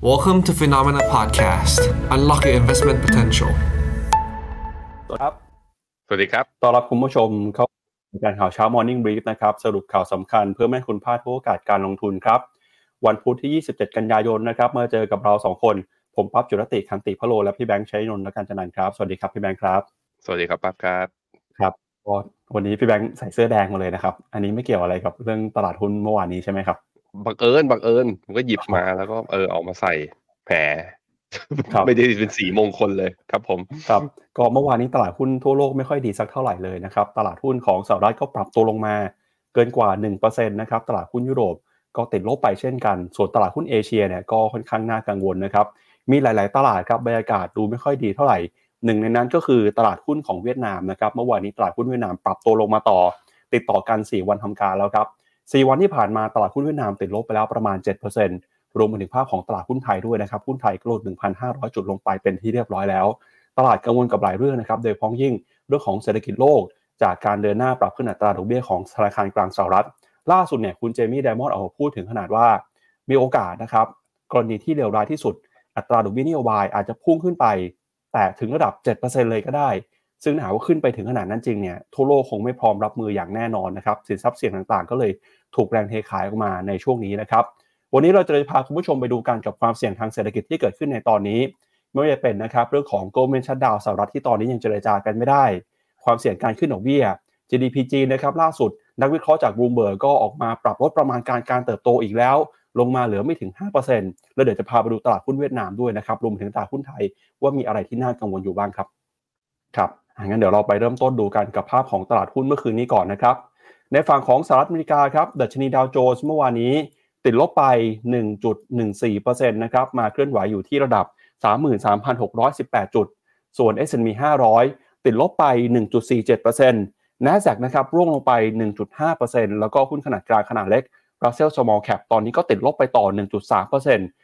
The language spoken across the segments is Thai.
Welcome to Phenomena Podcast. Unlock your investment potential. ครับ สวัสดีครับ ต้อนรับคุณผู้ชมเข้าสู่การข่าวเช้า Morning Brief นะครับ สรุปข่าวสำคัญเพื่อไม่ให้คุณพลาดทุกโอกาสการลงทุนครับ วันพุธที่ 27 กันยายนนะครับ มาเจอกับเรา 2 คน ผมปั๊บจุรติคันติพะโล และพี่แบงค์ชัยนนท์และการจันนันท์ครับ สวัสดีครับพี่แบงค์ครับ สวัสดีครับปั๊บครับ ครับก็วันนี้พี่แบงค์ใส่เสื้อแดงมาเลยนะครับ อันนี้ไม่เกี่ยวอะไรกับเรื่องตลาดหุ้นเมื่อวานนี้ใช่ไหมครับ บังเอิญบังเอิญผมก็หยิบมาแล้วก็เออเออกมาใส่แผลครับไม่ได้เป็นสีมงคลเลยครับผมครับก็เมื่อวานนี้ตลาดหุ้นทั่วโลกไม่ค่อยดีสักเท่าไหร่เลยนะครับ ตลาดหุ้นของสหรัฐก็ปรับตัวลงมาเกินกว่า1%นะครับตลาดหุ้นยุโรปก็ติดลบไปเช่นกัน ส่วนตลาดหุ้นเอเชียเนี่ยก็ค่อนข้างน่ากังวลนะครับ มีหลาย ๆ ตลาดครับบรรยากาศดูไม่ค่อยดีเท่าไหร่หนึ่งในนั้นก็คือตลาดหุ้นของเวียดนามนะครับเมื่อวานนี้ตลาดหุ้นเวียดนามปรับตัวลงมาต่อ ติดต่อกัน 4 วันทำการแล้วครับ 4 วันที่ผ่านมาตลาดหุ้นเวียดนามติดลบไปแล้วประมาณ 7%รวมไปถึงภาพของตลาดหุ้นไทยด้วยนะครับหุ้นไทยก็ลด1,500 จุดลงไปเป็นที่เรียบร้อยแล้ว ตลาดกังวลกับหลายเรื่องนะครับโดยเฉพ้องยิ่งเรื่องของเศรษฐกิจโลก จากการเดินหน้าปรับขึ้นอัตราดอกเบี้ยของธนาคารกลางสหรัฐ ล่าสุดเนี่ยคุณเจมี่ไดมอนด์ออกมาพูดถึงขนาดว่า มีโอกาสนะครับกรณีที่เลวร้ายที่สุดอัตราดอกเบี้ยนโยบายอาจจะพุ่งขึ้นไป แต่ถึงระดับ 7%เลยก็ได้ ซึ่งหากว่าขึ้นไปถึงขนาดนั้นจริงเนี่ยทั่วโลกคงไม่พร้อมรับมืออย่างแน่นอนนะครับสินทรัพย์เสี่ยงต่างๆ ก็เลยถูกแรงเทขายออกมาในช่วงนี้นะครับวันนี้เราจะพาคุณผู้ชมไปดูกันกับความเสี่ยงทางเศรษฐกิจที่เกิดขึ้นในตอนนี้ ไม่ว่าจะเป็นนะครับเรื่องของ Goldman Shutdown สหรัฐที่ตอนนี้ยังเจรจากันไม่ได้ ความเสี่ยงการขึ้นดอกเบี้ย GDP จีนนะครับล่าสุด นักวิเคราะห์จาก Bloomberg ก็ออกมาปรับลดประมาณการการเติบโตอีกแล้ว ลงมาเหลือไม่ถึง 5%แล้วเดี๋ยวจะพาไปดูตลาดหุ้นเวียดนามด้วยนะครับรวมถึงตลาดหุ้นไทยว่ามีอะไรที่น่ากังวลอยู่บ้างครับครับ งั้นเดี๋ยวเราไปเริ่มต้นดูกันกับภาพของตลาดหุ้นเมื่อคืนนี้ก่อนนะครับ ในฝั่งของสหรัฐอเมริกาครับดัชนีดาวโจนส์เมื่อวานนี้ติดลบไป 1.14%นะครับมาเคลื่อนไหวอยู่ที่ระดับ 33,618 จุด ส่วน S&P 500 ติดลบไป 1.47% NASDAQ นะครับร่วงลงไป 1.5%แล้วก็หุ้นขนาดกลางขนาดเล็ก Russell Small Cap ตอนนี้ก็ติดลบไปต่อ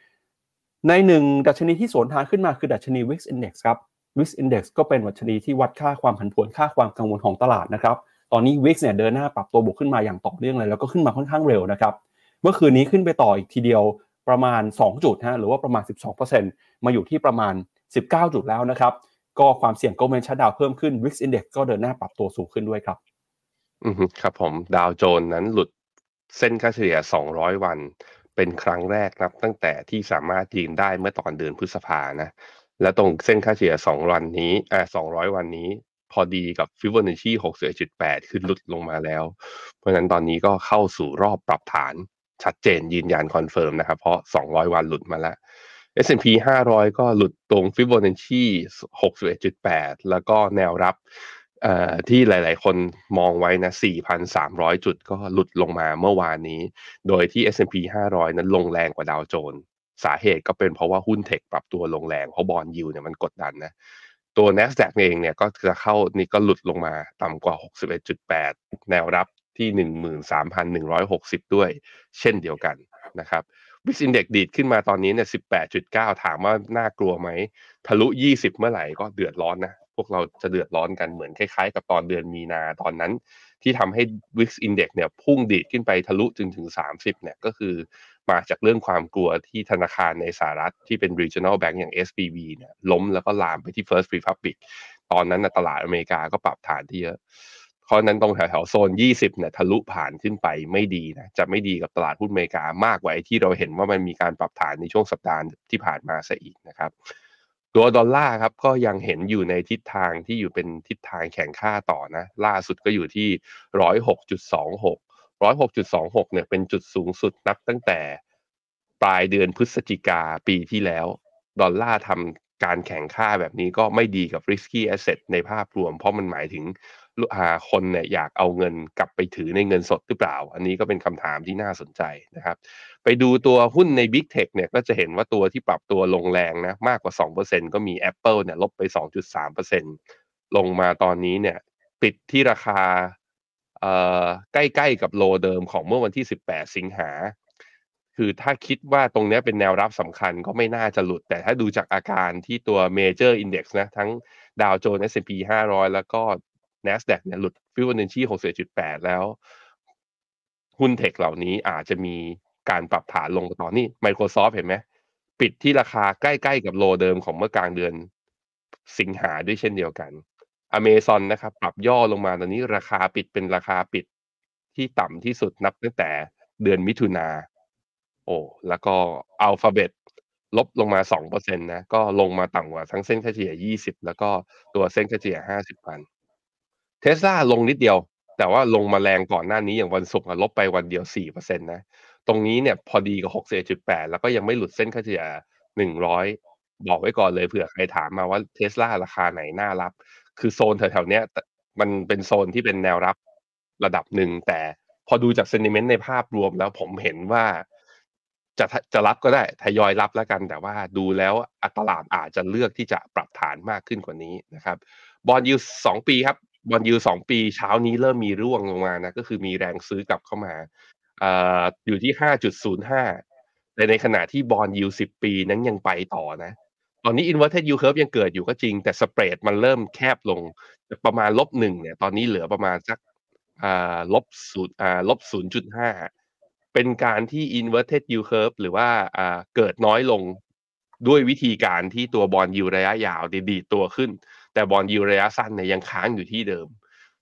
1.3%ในหนึ่งดัชนีที่สวนทางขึ้นมาคือดัชนี Wix Index ครับ Wix Index ก็เป็นดัชนีที่วัดค่าความผันผวนค่าความกังวลของตลาดนะครับ ตอนนี้ Wix เนี่ยเดินหน้าปรับตัวบวกขึ้นมาอย่างต่อเนื่องเลยแล้วก็ขึ้นมาค่อนข้างเร็วนะครับ เมื่อคืนนี้ขึ้นไปต่ออีกทีเดียวประมาณ 2 จุดฮะหรือว่าประมาณ 12%มาอยู่ที่ประมาณ 19 จุดแล้วนะครับ ก็ความเสี่ยงโกลเมนชัดดาวเพิ่มขึ้น Wix Index ก็เดินหน้าปรับตัวสูงขึ้นด้วยครับ อือฮึครับผมดาวโจนส์นั้นหลุดเส้นค่าเฉลี่ย 200 วัน เป็นครั้งแรกนับตั้งแต่ที่สามารถยืนได้เมื่อตอนเดือนพฤษภานะ และตรงเส้นค่าเฉลี่ย2วันนี้อ่า200 วันนี้ พอดีกับฟิ b o n a c c i 61.8คือหลุดลงมาแล้ว เพราะฉะนั้นตอนนี้ก็เข้าสู่รอบปรับฐานชัดเจนยืนยัน confirm นะครับ เพราะ 200 วันหลุดมาแล้ว S&P 500 ก็หลุดตรง Fibonacci 61.8 แล้วก็แนวรับที่หลาย ๆ คนมองไว้นะ 4,300 จุดก็หลุดลงมาเมื่อวานนี้ โดยที่ S&P 500 นั้นลงแรงกว่าดาวโจนส์ สาเหตุก็เป็นเพราะว่าหุ้นเทคปรับตัวลงแรง เพราะบอลยูเนี่ยมันกดดันนะตัว NASDAQ เองเนี่ยก็จะเข้านี่ก็หลุดลงมาต่ำกว่า 61.8 แนวรับที่ 13,160 ด้วย เช่นเดียวกันนะครับวิกอินเด็กดีดขึ้นมาตอนนี้เนี่ย 18.9 ถามว่าน่ากลัวไหม ทะลุ 20 เมื่อไหร่ก็เดือดร้อนนะ พวกเราจะเดือดร้อนกันเหมือนคล้ายๆ กับตอนเดือนมีนาตอนนั้น ที่ทำให้ Wix Index เนี่ยพุ่งดีดขึ้นไปทะลุจนถึง 30 เนี่ยก็คือ มาจากเรื่องความกลัวที่ธนาคารในสหรัฐที่เป็น regional bank อย่าง SBB เนี่ยล้มแล้วก็ลามไปที่ First Republic ตอนนั้นนะตลาดอเมริกาก็ปรับฐานที่เยอะเพราะนั้นตรงแถวๆโซน 20เนี่ยทะลุผ่านขึ้นไปไม่ดีนะจะไม่ดีกับตลาดหุ้นอเมริกามากกว่าที่เราเห็นว่ามันมีการปรับฐานในช่วงสัปดาห์ที่ผ่านมาซะอีกนะครับตัวดอลลาร์ครับก็ยังเห็นอยู่ในทิศทางที่อยู่เป็นทิศทางแข่งค่าต่อนะ ล่าสุดก็อยู่ที่ 106.26 106.26เนี่ยเป็นจุดสูงสุดนับตั้งแต่ปลายเดือนพฤศจิกาปีที่แล้ว ดอลลาร์ทำการแข่งค่าแบบนี้ก็ไม่ดีกับ risky asset ในภาพรวม เพราะมันหมายถึงลูกค้าคนเนี่ยอยากเอาเงินกลับไปถือในเงินสดหรือเปล่า อันนี้ก็เป็นคำถามที่น่าสนใจนะครับ ไปดูตัวหุ้นใน Big Tech เนี่ยก็จะเห็นว่าตัวที่ปรับตัวลงแรงนะมากกว่า 2%ก็มี Apple เนี่ยลบไป 2.3%ลงมาตอนนี้เนี่ยปิดที่ราคา ใกล้ๆกับโลเดิมของเมื่อวันที่ 18 สิงหา คือถ้าคิดว่าตรงนี้เป็นแนวรับสำคัญก็ไม่น่าจะหลุด แต่ถ้าดูจากอาการที่ตัว Major Index นะ ทั้งดาวโจนส์ S&P 500 แล้วก็ NASDAQ เนี่ยหลุด Fibonacci 61.8 แล้ว หุ้นเทคเหล่านี้อาจจะมีการปรับฐานลงต่อนี่ Microsoft เห็นไหม ปิดที่ราคาใกล้ๆกับโลเดิมของเมื่อกลางเดือนสิงหาด้วยเช่นเดียวกัน อเมซอนนะครับ ปรับย่อลงมาตอนนี้ราคาปิดเป็นราคาปิดที่ต่ำที่สุดนับตั้งแต่เดือนมิถุนาโอ้แล้วก็อัลฟาเบตลบลงมา2%นะก็ลงมาต่ำกว่าทั้งเส้นค่าเฉลี่ย 20 แล้วก็ตัวเส้นค่าเฉลี่ย 50 วันเทสลาลงนิดเดียว แต่ว่าลงมาแรงก่อนหน้านี้อย่างวันศุกร์ลบไปวันเดียว 4%นะตรงนี้เนี่ยพอดีกับ 61.8 แล้วก็ยังไม่หลุดเส้นค่าเฉลี่ย 100 บอกไว้ก่อนเลยเผื่อใครถามมาว่าเทสลาราคาไหนน่ารับ คือโซนแถวๆเนี้ยมันเป็นโซนที่เป็นแนวรับระดับหนึ่ง แต่พอดูจากเซนิเมนต์ในภาพรวมแล้วผมเห็นว่าจะจะรับก็ได้ทยอยรับแล้วกัน แต่ว่าดูแล้วตลาดอาจจะเลือกที่จะปรับฐานมากขึ้นกว่านี้นะครับบอลยูสองปีครับบอลยูสองปีเช้านี้เริ่มมีร่วงลงมานะก็คือมีแรงซื้อกลับเข้ามาออยู่ที่ห้าจุดศูนย์ห้าแต่ในขณะที่บอลยูสิบปีนั้นยังไปต่อนะ ตอนนี้ inverted yield curve ยังเกิดอยู่ก็จริง แต่สเปรดมันเริ่มแคบลง ประมาณลบหนึ่งเนี่ย ตอนนี้เหลือประมาณสักลบศูนย์ลบศูนย์จุดห้าเป็นการที่ inverted yield curve หรือว่าอ่าเกิดน้อยลงด้วยวิธีการที่ตัว bond yield ระยะยาวดีดตัวขึ้น แต่ bond yield ระยะสั้นเนี่ยยังค้างอยู่ที่เดิม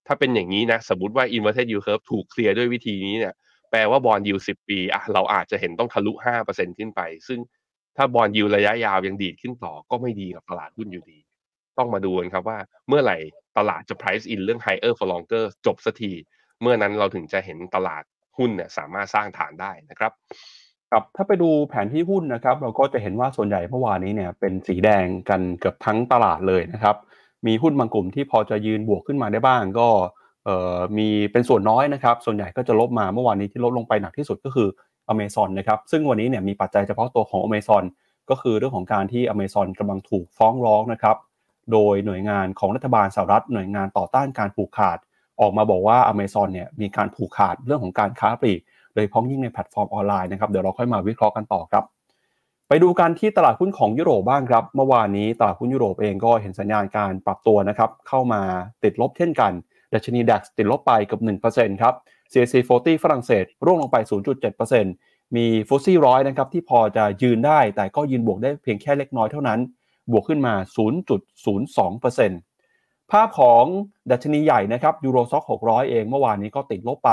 ถ้าเป็นอย่างนี้นะ สมมติว่า inverted yield curve ถูกเคลียร์ด้วยวิธีนี้เนี่ย แปลว่า bond yield สิบปีอะเราอาจจะเห็นต้องทะลุห้าเปอร์เซ็นขึ้นไป ซึ่ง ถ้า bond yield ระยะยาวยังดีดขึ้นต่อก็ไม่ดีกับตลาดหุ้นอยู่ดี ต้องมาดูกันครับว่าเมื่อไหร่ตลาดจะ price in เรื่อง higher for longer จบสักที เมื่อนั้นเราถึงจะเห็นตลาดหุ้นเนี่ยสามารถสร้างฐานได้นะครับครับถ้าไปดูแผนที่หุ้นนะครับ เราก็จะเห็นว่าส่วนใหญ่เมื่อวานนี้เนี่ยเป็นสีแดงกันเกือบทั้งตลาดเลยนะครับ มีหุ้นบางกลุ่มที่พอจะยืนบวกขึ้นมาได้บ้าง ก็เอ่อมีเป็นส่วนน้อยนะครับ ส่วนใหญ่ก็จะลบมาเมื่อวานนี้ที่ลดลงไปหนักที่สุดก็คือ อเมซอนนะครับซึ่งวันนี้เนี่ยมีปัจจัยเฉพาะตัวของอเมซอนก็คือเรื่องของการที่อเมซอนกำลังถูกฟ้องร้องนะครับโดยหน่วยงานของรัฐบาลสหรัฐหน่วยงานต่อต้านการผูกขาด ออกมาบอกว่าอเมซอนเนี่ยมีการผูกขาดเรื่องของการค้าปลีกโดยเฉพาะอย่างยิ่งในแพลตฟอร์มออนไลน์นะครับเดี๋ยวเราค่อยมาวิเคราะห์กันต่อครับ ไปดูกันที่ตลาดหุ้นของยุโรปบ้างครับ เมื่อวานนี้ตลาดหุ้นยุโรปเองก็เห็นสัญญาณการปรับตัวนะครับเข้ามาติดลบเช่นกันดัชนี DAX ติดลบไปเกือบ1%ครับ CAC 40 ฝรั่งเศส ร่วงลงไป 0.7%มีฟุตซี่ร้อยนะครับที่พอจะยืนได้ แต่ก็ยืนบวกได้เพียงแค่เล็กน้อยเท่านั้น บวกขึ้นมา 0.02%ภาพของดัชนีใหญ่นะครับยูโรซ็อก600 เองเมื่อวานนี้ก็ติดลบไป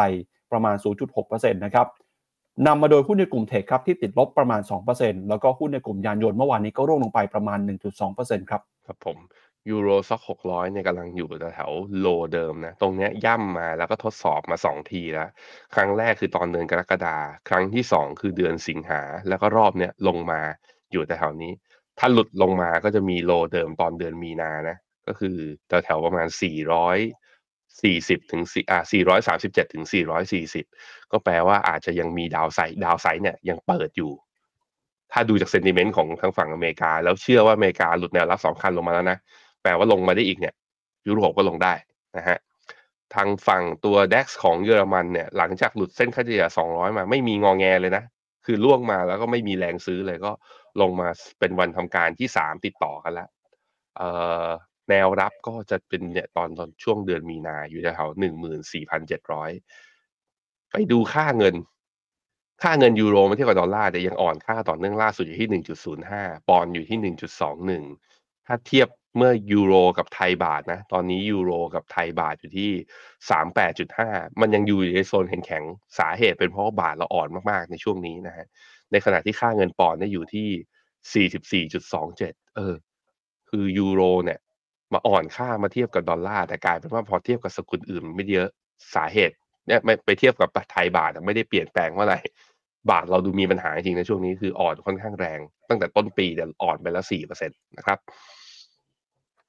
ประมาณ 0.6%นะครับนำมาโดยหุ้นในกลุ่มเทคครับที่ติดลบประมาณ 2%แล้วก็หุ้นในกลุ่มยานยนต์เมื่อวานนี้ก็ร่วงลงไปประมาณ 1.2%ครับ ครับผม ยูโรซ็อกหกร้อยเนี่ยกำลังอยู่แถวโลเดิมนะ ตรงเนี้ยย่ำมาแล้วก็ทดสอบมาสองทีแล้ว ครั้งแรกคือตอนเดือนกรกฎาครั้งที่สองคือเดือนสิงหา แล้วก็รอบเนี้ยลงมาอยู่แถวนี้ ถ้าหลุดลงมาก็จะมี low เดิมตอนเดือนมีนานะ ก็คือแถวๆประมาณสี่ร้อยสี่สิบถึงสี่อ่าสี่ร้อยสามสิบเจ็ดถึงสี่ร้อยสี่สิบก็แปลว่าอาจจะยังมี downside downside เนี่ยยังเปิดอยู่ถ้าดูจาก sentiment ของทางฝั่งอเมริกา แล้วเชื่อว่าอเมริกาหลุดแนวรับสำคัญลงมาแล้วนะ แปลว่าลงมาได้อีกเนี่ยยุโรปก็ลงได้นะฮะทางฝั่งตัว DAX ของเยอรมันเนี่ยหลังจากหลุดเส้นค่าเฉลี่ย 200 มาไม่มีงองแงเลยนะ คือล่วงมาแล้วก็ไม่มีแรงซื้อเลยก็ลงมาเป็นวันทำการที่ 3 ติดต่อกันแล้วเอ่อแนวรับก็จะเป็นเนี่ยตอนตอนช่วงเดือนมีนาอยู่แถวหนึ่งหมื่นสี่พันเจ็ดร้อยไปดูค่าเงิน ค่าเงินยูโรมาเทียบกับดอลลาร์เนี่ยยังอ่อนค่าต่อเนื่องล่าสุดอยู่ที่หนึ่งจุดศูนย์ห้าปอนด์อยู่ที่หนึ่งจุดสองหนึ่งถ้าเทียบ เมื่อยูโรกับไทยบาทนะ ตอนนี้ยูโรกับไทยบาทอยู่ที่สามแปดจุดห้ามันยังอยู่ในโซนแข็งๆสาเหตุเป็นเพราะว่าบาทเราอ่อนมากๆในช่วงนี้นะฮะในขณะที่ค่าเงินปอนด์เนี่ยอยู่ที่สี่สิบสี่จุดสองเจ็ดเออ คือยูโรเนี่ย มาอ่อนค่ามาเทียบกับดอลลาร์แต่กลายเป็นว่าพอเทียบกับสกุลอื่นไม่เยอะสาเหตุเนี่ยไม่ไปเทียบกับไทยบาทไม่ได้เปลี่ยนแปลงว่าอะไรบาทเราดูมีปัญหาจริงในช่วงนี้คืออ่อนค่อนข้างแรง ตั้งแต่ต้นปีแต่อ่อนไปแล้วสี่เปอร์เซ็นต์นะครับ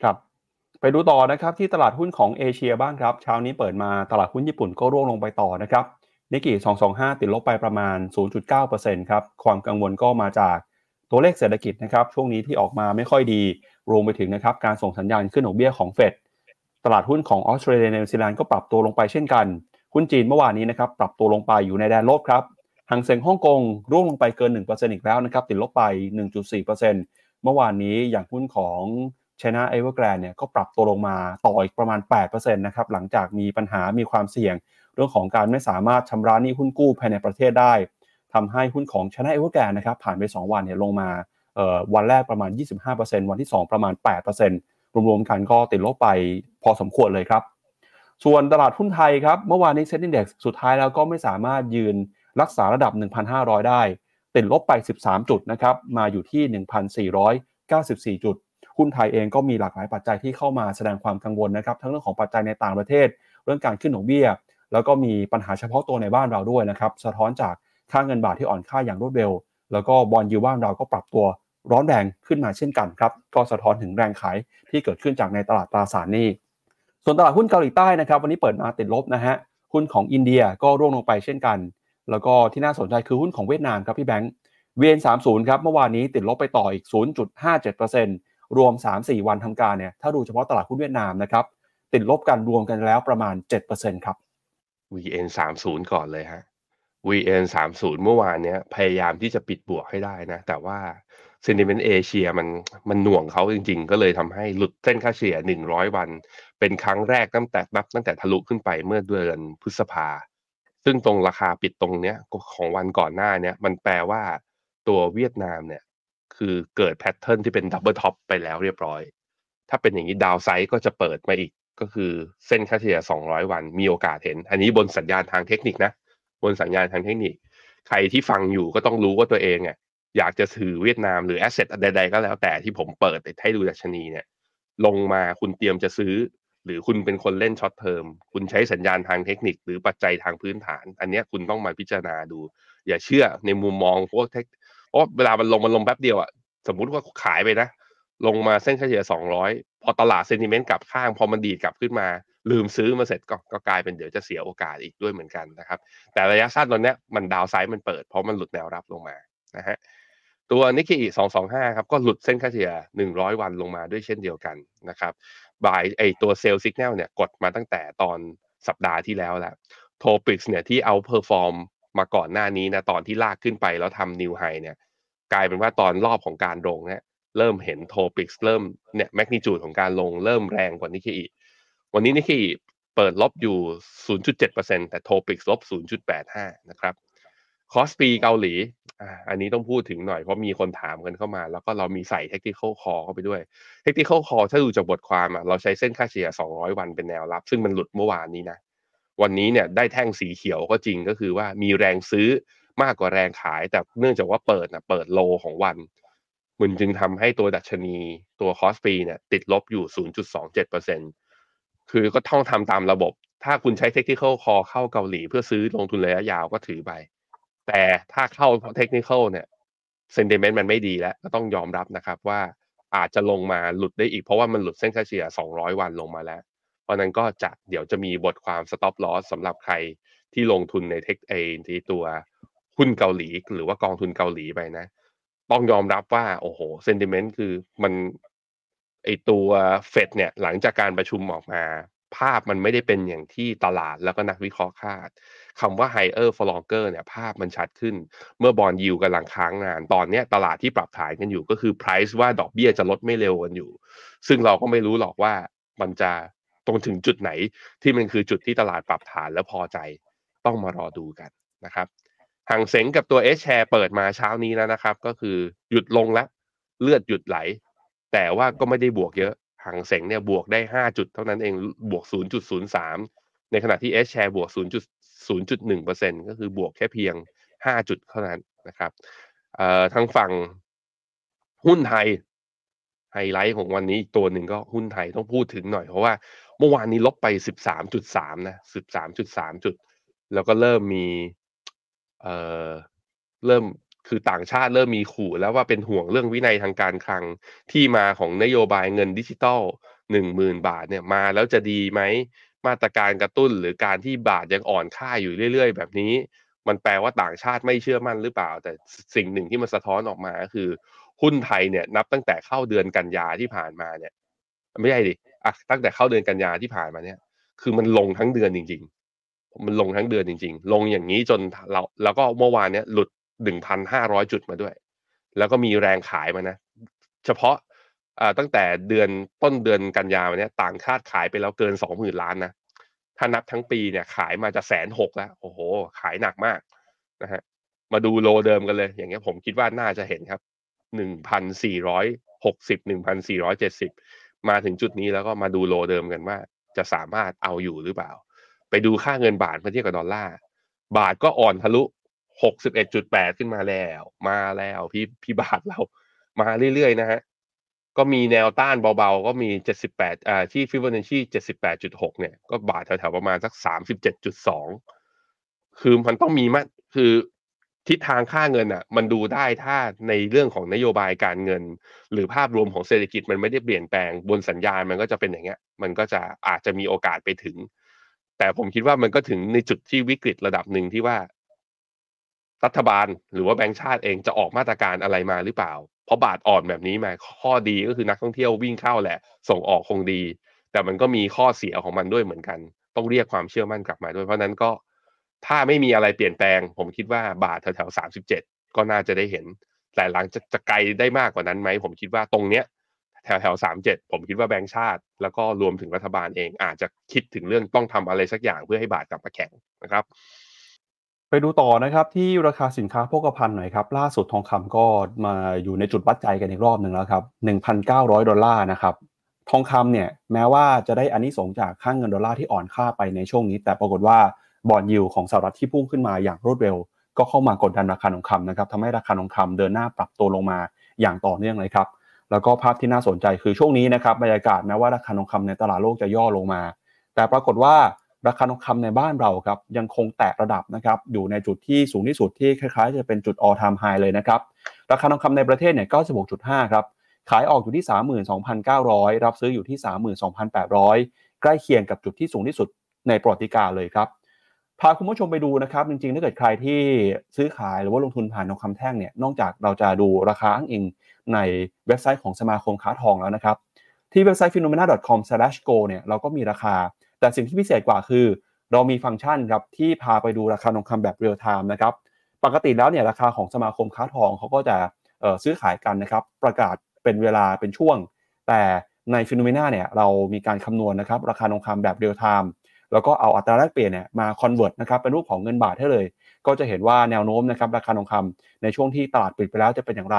ครับ ไปดูต่อนะครับที่ตลาดหุ้นของเอเชียบ้างครับ เช้านี้เปิดมาตลาดหุ้นญี่ปุ่นก็ร่วงลงไปต่อนะครับนิกกี้225 ติดลบไปประมาณ 0.9%ครับ ความกังวลก็มาจากตัวเลขเศรษฐกิจนะครับ ช่วงนี้ที่ออกมาไม่ค่อยดี รวมไปถึงนะครับการส่งสัญญาณขึ้นดอกเบี้ยของเฟด ตลาดหุ้นของออสเตรเลียนิวซีแลนด์ก็ปรับตัวลงไปเช่นกัน หุ้นจีนเมื่อวานนี้นะครับปรับตัวลงไปอยู่ในแดนลบครับหางเซ็งฮ่องกงร่วงลงไปเกิน 1%อีกแล้วนะครับ ติดลบไป 1.4%เมื่อวานนี้อย่างหุ้นของ China Evergrande เนี่ยก็ปรับตัวลงมาต่ออีกประมาณ8%นะครับหลังจากมีปัญหามีความเสี่ยง เรื่องของการไม่สามารถชำระหนี้หุ้นกู้ภายในประเทศได้ทำให้หุ้นของ China Evergrande นะครับผ่านไป 2 วันเนี่ยลงมาวันแรกประมาณ 25%วันที่ 2 ประมาณ 8%รวมๆกันก็ติดลบไปพอสมควรเลยครับ ส่วนตลาดหุ้นไทยครับเมื่อวานนี้เซ็นดีเด็กสุดท้ายแล้วก็ไม่สามารถยืนรักษาระดับ 1,500 ได้ ติดลบไป 13 จุดนะครับมาอยู่ที่ 1,494 จุด หุ้นไทยเองก็มีหลากหลายปัจจัยที่เข้ามาแสดงความกังวลนะครับ ทั้งเรื่องของปัจจัยในต่างประเทศ เรื่องการขึ้นดอกเบี้ย แล้วก็มีปัญหาเฉพาะตัวในบ้านเราด้วยนะครับสะท้อนจากค่าเงินบาทที่อ่อนค่าอย่างรวดเร็ว แล้วก็บอลยูบ้านเราก็ปรับตัวร้อนแรงขึ้นมาเช่นกันครับก็สะท้อนถึงแรงขายที่เกิดขึ้นจากในตลาดตราสารหนี้ส่วนตลาดหุ้นเกาหลีใต้นะครับวันนี้เปิดมาติดลบนะฮะหุ้นของอินเดียก็ร่วงลงไปเช่นกัน แล้วก็ที่น่าสนใจคือหุ้นของเวียดนามครับพี่แบงค์ VN30 ครับเมื่อวานนี้ติดลบไปต่ออีก 0.57% รวม 3-4 วันทำการเนี่ยถ้าดูเฉพาะตลาดหุ้นเวียดนามนะครับติดลบกันรวมกันแล้วประมาณ 7%ครับ VN 30ก่อนเลยฮะ VN 30เมื่อวานเนี้ยพยายามที่จะปิดบวกให้ได้นะ แต่ว่า sentiment เอเชียมันมันหน่วงเขาจริง ๆ ก็เลยทำให้หลุดเส้นค่าเฉลี่ย 100 วัน เป็นครั้งแรกตั้งแต่นับตั้งแต่ทะลุขึ้นไปเมื่อเดือนพฤษภา ซึ่งตรงราคาปิดตรงเนี้ยของวันก่อนหน้าเนี้ยมันแปลว่าตัวเวียดนามเนี่ย คือเกิด pattern ที่เป็น double top ไปแล้วเรียบร้อย ถ้าเป็นอย่างนี้ downside ก็จะเปิดมาอีกก็คือเส้นค่าเฉลี่ย 200 วันมีโอกาสเห็น อันนี้บนสัญญาณทางเทคนิคนะ บนสัญญาณทางเทคนิค ใครที่ฟังอยู่ก็ต้องรู้ว่าตัวเองอะอยากจะถือเวียดนามหรือ asset ใดๆก็แล้วแต่ที่ผมเปิดให้ดูดัชนีเนี่ย ลงมาคุณเตรียมจะซื้อ หรือคุณเป็นคนเล่น short term คุณใช้สัญญาณทางเทคนิค หรือปัจจัยทางพื้นฐาน อันนี้คุณต้องมาพิจารณาดู อย่าเชื่อในมุมมองพวก เทคเพราะเวลามันลงมันลงแป๊บเดียวอะสมมุติว่าขายไปนะ ลงมาเส้นเฉลี่ย200พอตลาด sentiment กลับข้าง พอมันดีดกลับขึ้นมา ลืมซื้อมาเสร็จก็ก็กลายเป็นเดี๋ยวจะเสียโอกาสอีกด้วยเหมือนกันนะครับ แต่ระยะสั้นตอนนี้มัน downside มันเปิดเพราะมันหลุดแนวรับลงมานะฮะตัวนิกเกิ225ครับก็หลุดเส้นค่าเฉลี่ย100วันลงมาด้วยเช่นเดียวกันนะครับบายไอตัว sell สัญญาณเนี่ยกดมาตั้งแต่ตอนสัปดาห์ที่แล้วแหละ TOPIX เนี่ยที่ outperform มาก่อนหน้านี้นะตอนที่ลากขึ้นไปแล้วทำ new high เนี่ย กลายเป็นว่าตอนรอบของการลงเนี่ยเริ่มเห็น TOPIX เริ่มเนี่ย magnitude ของการลงเริ่มแรงกว่านิกเกิวันนี้นิกเกิเปิดลบอยู่ 0.7%แต่ TOPIX ลบ 0.85 นะครับ KOSPI เกาหลี อันนี้ต้องพูดถึงหน่อยเพราะมีคนถามกันเข้ามา แล้วก็เรามีใส่ technical call เข้าไปด้วย technical call ถ้าดูจากบทความอะเราใช้เส้นค่าเฉลี่ย 200 วันเป็นแนวรับ ซึ่งมันหลุดเมื่อวานนี้นะ วันนี้เนี่ยได้แท่งสีเขียวก็จริงก็คือว่ามีแรงซื้อมากกว่าแรงขาย แต่เนื่องจากว่าเปิดนะเปิด low ของวัน มันจึงทำให้ตัวดัชนีตัว KOSPI เนี่ยติดลบอยู่ 0.27%คือก็ต้องทำตามระบบ ถ้าคุณใช้ technical call เข้าเกาหลีเพื่อซื้อลงทุนระยะยาวก็ถือไป แต่ถ้าเข้าเทคนิคอลเนี่ยเซนเ i เมนต์มันไม่ดีแล้ว ก็ต้องยอมรับนะครับว่าอาจจะลงมาหลุดได้อีกเพราะว่ามันหลุดเส้นค่าเฉลี่ย 200 วันลงมาแล้ว เพราะนั้นก็จะเดี๋ยวจะมีบทความ stop loss สำหรับใครที่ลงทุนในเทคเอที่ตัวหุ้นเกาหลี หรือว่ากองทุนเกาหลีไปนะ ต้องยอมรับว่า โอ้โหเซนติเมนต์คือมันไอตัวเฟดเนี่ยหลังจากการประชุมออกมา ภาพมันไม่ได้เป็นอย่างที่ตลาดแล้วก็นักวิเคราะห์คาดคำว่า higher for longer เนี่ยภาพมันชัดขึ้น เมื่อบอลยิวกำลังค้างงาน ตอนเนี้ยตลาดที่ปรับฐานกันอยู่ก็คือ price ว่าดอกเบี้ยจะลดไม่เร็วกันอยู่ ซึ่งเราก็ไม่รู้หรอกว่ามันจะ รงถึงจุดไหนที่มันคือจุดที่ตลาดปรับฐานแล้วพอใจต้องมารอดูกันนะครับห่างเสงกับตัว S share เปิดมาเช้านี้แล้วนะครับ ก็คือหยุดลงแล้วเลือดหยุดไหล แต่ว่าก็ไม่ได้บวกเยอะห่างเสงเนี่ยบวกได้ 5 จุดเท่านั้นเองบวก 0.03 ในขณะที่ S share บวก 0.01%ก็คือบวกแค่เพียง 5 จุดเท่านั้นนะครับทางฝั่งหุ้นไทยไฮไลท์ของวันนี้อีกตัวหนึ่งก็หุ้นไทยต้องพูดถึงหน่อยเพราะว่า เมื่อวานนี้ลบไป 13.3 นะ 13.3 จุด แล้วก็เริ่มมี เอ่อ เริ่ม คือต่างชาติเริ่มมีขู่แล้วว่าเป็นห่วงเรื่องวินัยทางการคลัง ที่มาของนโยบายเงินดิจิตอลหนึ่งหมื่นบาทเนี่ยมาแล้วจะดีไหม มาตรการกระตุ้นหรือการที่บาทยังอ่อนค่าอยู่เรื่อย ๆ แบบนี้ มันแปลว่าต่างชาติไม่เชื่อมั่นหรือเปล่า แต่สิ่งหนึ่งที่มันสะท้อนออกมาก็คือ หุ้นไทยเนี่ยนับตั้งแต่เข้าเดือนกันยาที่ผ่านมาเนี่ย ไม่ใช่ดิ อะตั้งแต่เข้าเดือนกันยาที่ผ่านมาเนี่ย คือมันลงทั้งเดือนจริง ๆ มันลงทั้งเดือนจริง ๆ ลงอย่างนี้จนเราแล้วก็เมื่อวานเนี้ยหลุดหนึ่งพันห้าร้อยจุดมาด้วย แล้วก็มีแรงขายมานะ เฉพาะอ่าตั้งแต่เดือนต้นเดือนกันยาเนี้ยต่างชาติขายไปแล้วเกินสองหมื่นล้านนะถ้านับทั้งปีเนี่ยขายมาจะแสนหกแล้วโอ้โห ขายหนักมากนะฮะมาดูโลเดิมกันเลย อย่างเงี้ยผมคิดว่าน่าจะเห็นครับหนึ่งพันสี่ร้อยหกสิบหนึ่งพันสี่ร้อยเจ็ดสิบ มาถึงจุดนี้แล้วก็มาดูโลเดิมกันว่า จะสามารถเอาอยู่หรือเปล่า ไปดูค่าเงินบาทเมื่อเทียบกับดอลลาร์บาทก็อ่อนทะลุหกสิบเอ็ดจุดแปดขึ้นมาแล้ว มาแล้วพี่พี่บาทเรามาเรื่อยๆนะฮะก็มีแนวต้านเบาๆ ก็มีเจ็ดสิบแปดอ่าที่ฟิบอนัชชีเจ็ดสิบแปดจุดหกเนี่ย ก็บาทแถวๆประมาณสักสามสิบเจ็ดจุดสองคือมันต้องมีมาคือ ทิศทางค่าเงินอะ มันดูได้ถ้าในเรื่องของนโยบายการเงิน หรือภาพรวมของเศรษฐกิจมันไม่ได้เปลี่ยนแปลงบนสัญญาณมันก็จะเป็นอย่างเงี้ย มันก็จะอาจจะมีโอกาสไปถึง แต่ผมคิดว่ามันก็ถึงในจุดที่วิกฤตระดับหนึ่งที่ว่า รัฐบาลหรือว่าแบงก์ชาติเองจะออกมาตรการอะไรมาหรือเปล่า เพราะบาทอ่อนแบบนี้มาข้อดีก็คือนักท่องเที่ยววิ่งเข้าแหละ ส่งออกคงดี แต่มันก็มีข้อเสียของมันด้วยเหมือนกัน ต้องเรียกความเชื่อมั่นกลับมาด้วยเพราะนั้นก็ ถ้าไม่มีอะไรเปลี่ยนแปลง ผมคิดว่าบาทแถวๆสามสิบเจ็ดก็น่าจะได้เห็น แต่หลังจะจะไกลได้มากกว่านั้นไหม ผมคิดว่าตรงเนี้ยแถวแถวสามเจ็ดผมคิดว่าแบงก์ชาติ แล้วก็รวมถึงรัฐบาลเองอาจจะคิดถึงเรื่องต้องทำอะไรสักอย่างเพื่อให้บาทกลับมาแข็งนะครับ ไปดูต่อนะครับที่ราคาสินค้าโภคภัณฑ์หน่อยครับ ล่าสุดทองคำก็มาอยู่ในจุดวัดใจกันอีกรอบหนึ่งแล้วครับ1,900ดอลลาร์นะครับทองคำเนี่ยแม้ว่าจะได้อานิสงส์จากค่างเงินดอลลาร์ที่อ่อนค่าไปในช่วงนี้ แต่ปรากฏว่า บอลยิวของสหรัฐที่พุ่งขึ้นมาอย่างรวดเร็ว ก็เข้ามากดดันราคาทองคำนะครับทำให้ราคาทองคำเดินหน้าปรับตัวลงมาอย่างต่อเนื่องเลยครับแล้วก็ภาพที่น่าสนใจคือช่วงนี้นะครับบรรยากาศแม้ว่าราคาทองคำในตลาดโลกจะย่อลงมา แต่ปรากฏว่าราคาทองคำในบ้านเราครับยังคงแตะระดับนะครับอยู่ในจุดที่สูงที่สุดที่คล้ายๆ จะเป็นจุด all time high เลยนะครับราคาทองคำในประเทศเนี่ย96.5ครับขายออกอยู่ที่ 32,900 รับซื้ออยู่ที่ 32,800 ใกล้เคียงกับจุดที่สูงที่สุดในประวัติการณ์เลยครับ พาคุณผู้ชมไปดูนะครับ จริงๆ ถ้าเกิดใครที่ซื้อขายหรือว่าลงทุนผ่านทองคำแท่งเนี่ย นอกจากเราจะดูราคาอ้างอิงในเว็บไซต์ของสมาคมค้าทองแล้วนะครับ ที่เว็บไซต์ phenomena.com/go เนี่ยเราก็มีราคา แต่สิ่งที่พิเศษกว่าคือ เรามีฟังก์ชันครับที่พาไปดูราคาทองคำแบบ real time นะครับ ปกติแล้วเนี่ยราคาของสมาคมค้าทองเขาก็จะซื้อขายกันนะครับ ประกาศเป็นเวลาเป็นช่วง แต่ใน Finnomena เนี่ยเรามีการคำนวณนะครับราคาทองคำแบบเรียลไทม์ แล้วก็เอาอัตราแลกเปลี่ยนเนี่ยมา convert นะครับเป็นรูปของเงินบาทให้เลย ก็จะเห็นว่าแนวโน้มนะครับราคาทองคำในช่วงที่ตลาดปิดไปแล้วจะเป็นอย่างไร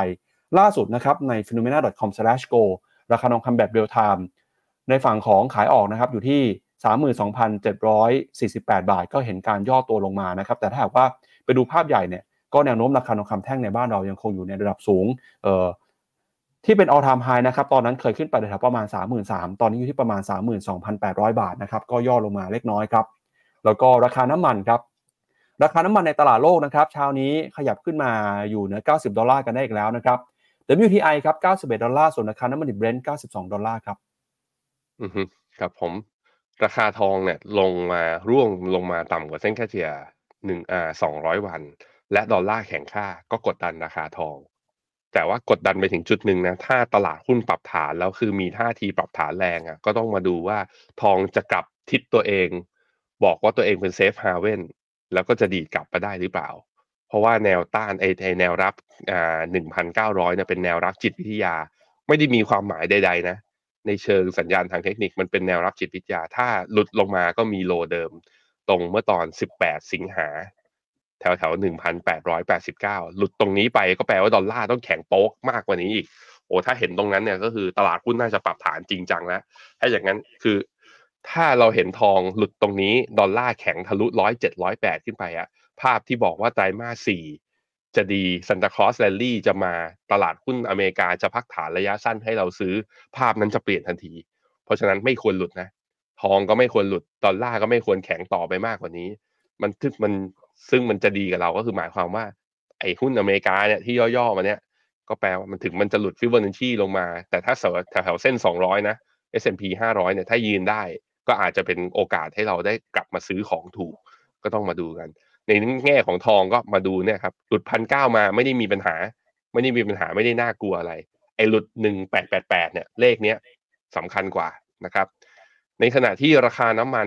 ล่าสุดนะครับใน finnomena.com/gold ราคาทองคำแบบเรียลไทม์ในฝั่งของขายออกนะครับอยู่ที่ 32,748 บาท ก็เห็นการย่อตัวลงมานะครับแต่ถ้าหากว่าไปดูภาพใหญ่เนี่ยก็แนวโน้มราคาทองคำแท่งในบ้านเรายังคงอยู่ในระดับสูงเอ่อ ที่เป็น all time high นะครับ ตอนนั้นเคยขึ้นไปแถวประมาณ 33,000 ตอนนี้อยู่ที่ประมาณ 32,800 บาทนะครับ ก็ย่อลงมาเล็กน้อยครับ แล้วก็ราคาน้ำมันครับ ราคาน้ำมันในตลาดโลกนะครับ เช้านี้ขยับขึ้นมาอยู่เหนือ 90 ดอลลาร์กันได้อีกแล้วนะครับ WTI ครับ 91 ดอลลาร์ ส่วนราคาน้ำมันดิบเบรนท์92 ดอลลาร์ครับ อือฮึครับผม ราคาทองเนี่ยลงมาร่วงลงมาต่ำกว่าเส้นค่าเฉลี่ยหนึ่งอ่าสองร้อยวัน และดอลลาร์แข็งค่าก็กดดันราคาทอง แต่ว่ากดดันไปถึงจุดหนึ่งนะถ้าตลาดหุ้นปรับฐานแล้วคือมีท่าทีปรับฐานแรงอะก็ต้องมาดูว่าทองจะกลับทิศตัวเอง บอกว่าตัวเองเป็นเซฟฮาเว่นแล้วก็จะดีดกลับมาได้หรือเปล่า เพราะว่าแนวต้านไอ้ไอ้แนวรับอ่าหนึ่งพันเก้าร้อยเนี่ยเป็นแนวรับจิตวิทยา ไม่ได้มีความหมายใด ๆ นะ ในเชิงสัญญาณทางเทคนิคมันเป็นแนวรับจิตวิทยา ถ้าหลุดลงมาก็มีโลเดิม ตรงเมื่อตอน 18 สิงหา แถวแถว1,889หลุดตรงนี้ไปก็แปลว่าดอลลาร์ต้องแข็งโป๊กมากกว่านี้อีก โอ้ถ้าเห็นตรงนั้นเนี่ยก็คือตลาดหุ้นน่าจะปรับฐานจริงจังแล้ว ถ้าอย่างนั้นคือ ถ้าเราเห็นทองหลุดตรงนี้ดอลลาร์แข็งทะลุร้อยเจ็ดร้อยแปดขึ้นไปอะภาพที่บอกว่าไตรมาสสี่จะดี Santa Claus rally จะมาตลาดหุ้นอเมริกาจะพักฐานระยะสั้นให้เราซื้อภาพนั้นจะเปลี่ยนทันที เพราะฉะนั้นไม่ควรหลุดนะ ทองก็ไม่ควรหลุดดอลลาร์ก็ไม่ควรแข็งต่อไปมากกว่านี้ มันทึกมัน ซึ่งมันจะดีกับเราก็คือหมายความว่า ไอ้หุ้นอเมริกาเนี่ยที่ย่อๆมาเนี่ย ก็แปลว่ามันถึงมันจะหลุดฟิบอนัชชีลงมา แต่ถ้าเสแถวเส้น 200 นะ S&P 500 เนี่ยถ้ายืนได้ ก็อาจจะเป็นโอกาสให้เราได้กลับมาซื้อของถูกก็ต้องมาดูกัน ในแง่ของทองก็มาดูเนี่ยครับหลุดพันเก้ามาไม่ได้มีปัญหา ไม่ได้มีปัญหาไม่ได้น่ากลัวอะไรไอ้หลุดหนึ่งแปดแปดแปดเนี่ยเลขเนี้ยสำคัญกว่านะครับ ในขณะที่ราคาน้ำมัน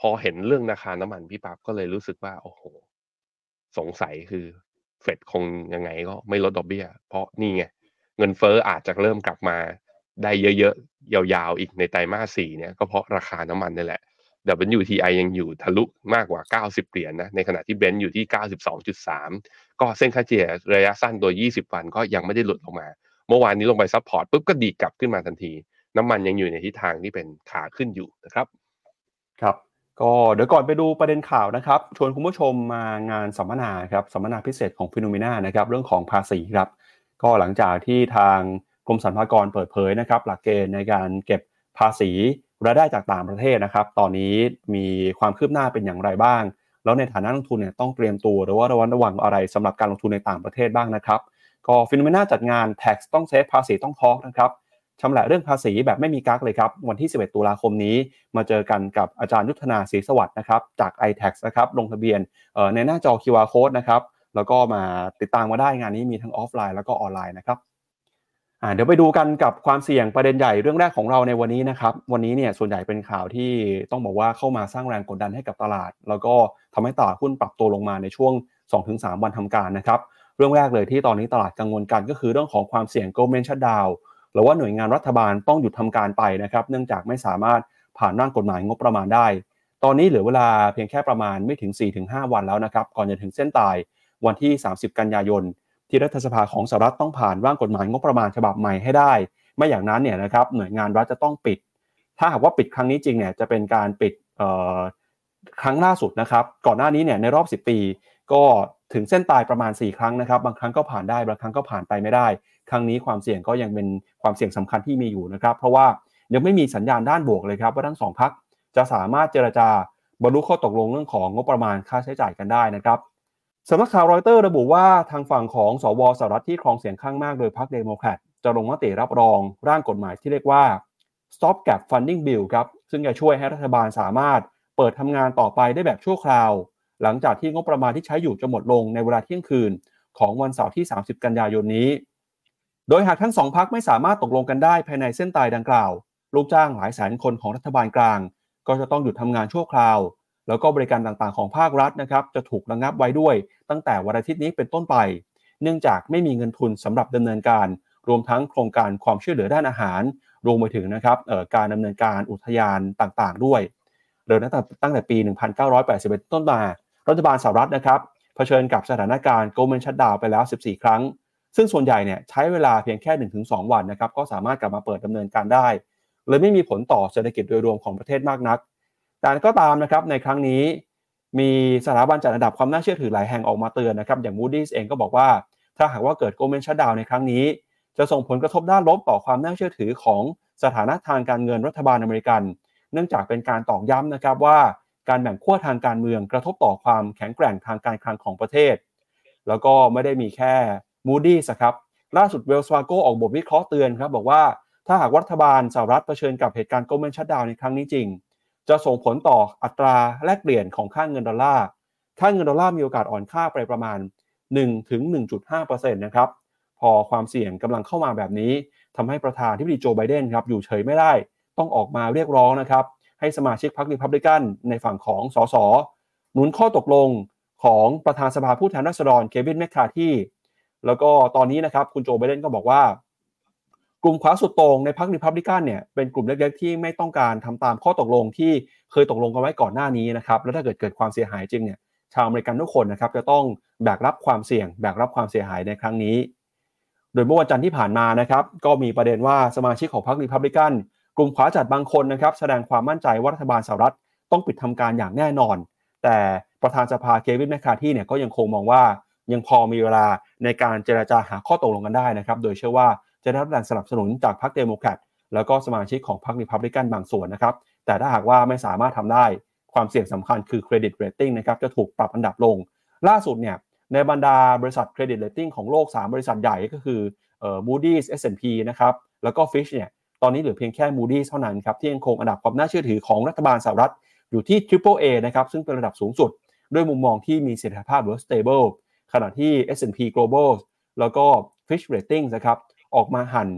พอเห็นเรื่องราคาน้ำมันพี่ปั๊บก็เลยรู้สึกว่าโอ้โห สงสัยคือเฟดคงยังไงก็ไม่ลดดอกเบี้ย เพราะนี่ไง เงินเฟ้ออาจจะเริ่มกลับมาได้เยอะๆ ยาวๆ อีกในไตรมาสสี่เนี่ยก็เพราะราคาน้ำมันนี่แหละ WTI ยังอยู่ทะลุมากกว่า 90 เหรียญนะ ในขณะที่เบรนท์อยู่ที่ 92.3 ก็เส้นค่าเฉลี่ยระยะสั้นตัว20 วันก็ยังไม่ได้หลุดลงมา เมื่อวานนี้ลงไป support ปุ๊บก็ดีดกลับขึ้นมาทันที น้ำมันยังอยู่ในทิศทางที่เป็นขาขึ้นอยู่นะครับ ครับ ก็เดี๋ยวก่อนไปดูประเด็นข่าวนะครับ ชวนคุณผู้ชมมางานสัมมนาครับสัมมนาพิเศษของ Finnomena นะครับเรื่องของภาษีครับ ก็หลังจากที่ทางกรมสรรพากรเปิดเผยนะครับ หลักเกณฑ์ในการเก็บภาษีรายได้จากต่างประเทศนะครับ ตอนนี้มีความคืบหน้าเป็นอย่างไรบ้าง แล้วในฐานะนักลงทุนเนี่ยต้องเตรียมตัวหรือว่าระวังระวังอะไรสำหรับการลงทุนในต่างประเทศบ้างนะครับ ก็ Finnomena จัดงาน Tax ต้อง save ภาษีต้อง talk นะครับ ชำแหละเรื่องภาษีแบบไม่มีกั๊กเลยครับ วันที่ 11 ตุลาคมนี้ มาเจอกันกับอาจารย์ยุทธนาศรีสวัสดิ์นะครับ จาก iTax นะครับ ลงทะเบียนในหน้าจอ QR code นะครับ แล้วก็มาติดตามมาได้งานนี้มีทั้งออฟไลน์แล้วก็ออนไลน์นะครับเดี๋ยวไปดูกันกับความเสี่ยงประเด็นใหญ่เรื่องแรกของเราในวันนี้นะครับ วันนี้เนี่ยส่วนใหญ่เป็นข่าวที่ต้องบอกว่าเข้ามาสร้างแรงกดดันให้กับตลาด แล้วก็ทำให้ตลาดหุ้นปรับตัวลงมาในช่วง 2-3 วันทำการนะครับ เรื่องแรกเลยที่ตอนนี้ตลาดกังวลกันก็คือเรื่องของความเสี่ยง government shutdown หรือว่าหน่วยงานรัฐบาลต้องหยุดทำการไปนะครับ เนื่องจากไม่สามารถผ่านร่างกฎหมายงบประมาณได้ ตอนนี้เหลือเวลาเพียงแค่ประมาณไม่ถึง 4-5 วันแล้วนะครับ ก่อนจะถึงเส้นตายวันที่ 30 กันยายน ที่รัฐสภาของสหรัฐต้องผ่านร่างกฎหมายงบประมาณฉบับใหม่ให้ได้ ไม่อย่างนั้นเนี่ยนะครับหน่วยงานรัฐจะต้องปิด ถ้าหากว่าปิดครั้งนี้จริงเนี่ยจะเป็นการปิดครั้งล่าสุดนะครับ ก่อนหน้านี้เนี่ยในรอบ 10 ปี ก็ถึงเส้นตายประมาณ 4 ครั้งนะครับ บางครั้งก็ผ่านได้ บางครั้งก็ผ่านไปไม่ได้ ครั้งนี้ความเสี่ยงก็ยังเป็นความเสี่ยงสำคัญที่มีอยู่นะครับ เพราะว่ายังไม่มีสัญญาณด้านบวกเลยครับว่าทั้งสองพักจะสามารถเจรจาบรรลุข้อตกลงเรื่องของงบประมาณค่าใช้จ่ายกันได้นะครับสำนักข่าวรอยเตอร์ระบุว่าทางฝั่งของสว.สหรัฐที่ครองเสียงข้างมากโดยพรรคเดโมแครตจะลงมติรับรองร่างกฎหมายที่เรียกว่า Stop Gap Funding Bill ครับ ซึ่งจะช่วยให้รัฐบาลสามารถเปิดทำงานต่อไปได้แบบชั่วคราว หลังจากที่งบประมาณที่ใช้อยู่จะหมดลงในเวลาเที่ยงคืน ของวันเสาร์ที่ 30 กันยายนนี้ โดยหากทั้งสองพรรคไม่สามารถตกลงกันได้ภายในเส้นตายดังกล่าว ลูกจ้างหลายแสนคนของรัฐบาลกลาง ก็จะต้องหยุดทำงานชั่วคราว แล้วก็บริการต่างๆของภาครัฐนะครับจะถูกระงับไว้ด้วย ตั้งแต่วันอาทิตย์นี้เป็นต้นไป เนื่องจากไม่มีเงินทุนสำหรับดำเนินการ รวมทั้งโครงการความช่วยเหลือด้านอาหาร รวมไปถึงนะครับการดำเนินการอุทยานต่างๆ ด้วยเริ่มตั้งแต่ตั้งแต่ปี 1981 ต้นมา รัฐบาลสหรัฐนะครับเผชิญกับสถานการณ์โกลเมนชัดดาวไปแล้ว 14 ครั้ง ซึ่งส่วนใหญ่เนี่ยใช้เวลาเพียงแค่ 1-2 วันนะครับก็สามารถกลับมาเปิดดำเนินการได้เลยไม่มีผลต่อเศรษฐกิจโดยรวมของประเทศมากนัก แต่ก็ตามนะครับในครั้งนี้ มีสถาบันจัดอันดับความน่าเชื่อถือหลายแห่งออกมาเตือนนะครับอย่าง Moody's เองก็บอกว่า ถ้าหากว่าเกิดโกลเมนชัดดาวในครั้งนี้ จะส่งผลกระทบด้านลบต่อความน่าเชื่อถือของสถานะทางการเงินรัฐบาลอเมริกัน เนื่องจากเป็นการตอกย้ำนะครับว่าการแบ่งขั้วทางการเมืองกระทบต่อความแข็งแกร่งทางการคลังของประเทศ แล้วก็ไม่ได้มีแค่ Moody's ครับล่าสุด Wells Fargo ออกบทวิเคราะห์เตือนครับบอกว่าถ้าหากรัฐบาลสหรัฐเผชิญกับเหตุการณ์ government shutdown ในครั้งนี้จริง จะส่งผลต่ออัตราแลกเปลี่ยนของค่าเงินดอลลาร์ค่าเงินดอลลาร์มีโอกาสอ่อนค่าไปประมาณ1ถึง1.5%นะครับพอความเสี่ยงกำลังเข้ามาแบบนี้ทำให้ประธานาธิบดีโจไบเดนครับอยู่เฉยไม่ได้ ต้องออกมาเรียกร้องนะครับให้สมาชิกพรรครีพับลิกันในฝั่งของสส.หนุนข้อตกลงของประธานสภาผู้แทนราษฎรเควินแมคคาร์ธี แล้วก็ตอนนี้นะครับคุณโจไบเดนก็บอกว่ากลุ่มขวาสุดโต่งในพรรครีพับลิกันเนี่ยเป็นกลุ่มเล็กๆที่ไม่ต้องการทำตามข้อตกลงที่เคยตกลงกันไว้ก่อนหน้านี้นะครับแล้วถ้าเกิดเกิดความเสียหายจริงเนี่ยชาวอเมริกันทุกคนนะครับจะต้องแบกรับความเสี่ยง แบกรับความเสียหายในครั้งนี้ โดยเมื่อวันจันทร์ที่ผ่านมานะครับก็มีประเด็นว่าสมาชิกของพรรครีพับลิกันกลุ่มขวาจัดบางคนนะครับแสดงความมั่นใจว่ารัฐบาลสหรัฐต้องปิดทำการอย่างแน่นอน แต่ประธานสภาเควินแมคคาร์ธีเนี่ยก็ยังคงมองว่ายังพอมีเวลา ในการเจรจาหาข้อตกลงกันได้นะครับ โดยเชื่อว่าจะได้รับการสนับสนุนจากพรรคเดโมแครตแล้วก็สมาชิกของพรรครีพับลิกันบางส่วนนะครับ แต่ถ้าหากว่าไม่สามารถทำได้ความเสี่ยงสำคัญคือ credit rating นะครับจะถูกปรับอันดับลง ล่าสุดเนี่ยในบรรดาบริษัท credit rating ของโลก 3 บริษัทใหญ่ก็คือเอ่อ Moody's S&P นะครับแล้วก็ Fitch เนี่ยตอนนี้เหลือเพียงแค่ Moody's เท่านั้นครับที่ยังคงอันดับความน่าเชื่อถือของรัฐบาลสหรัฐอยู่ที่ Triple A นะครับซึ่งเป็นระดับสูงสุด ด้วยมุมมองที่มีเสถียรภาพหรือ stable ขณะที่ S&P Global แล้วก็ Fitch Ratings นะครับออกมาหัน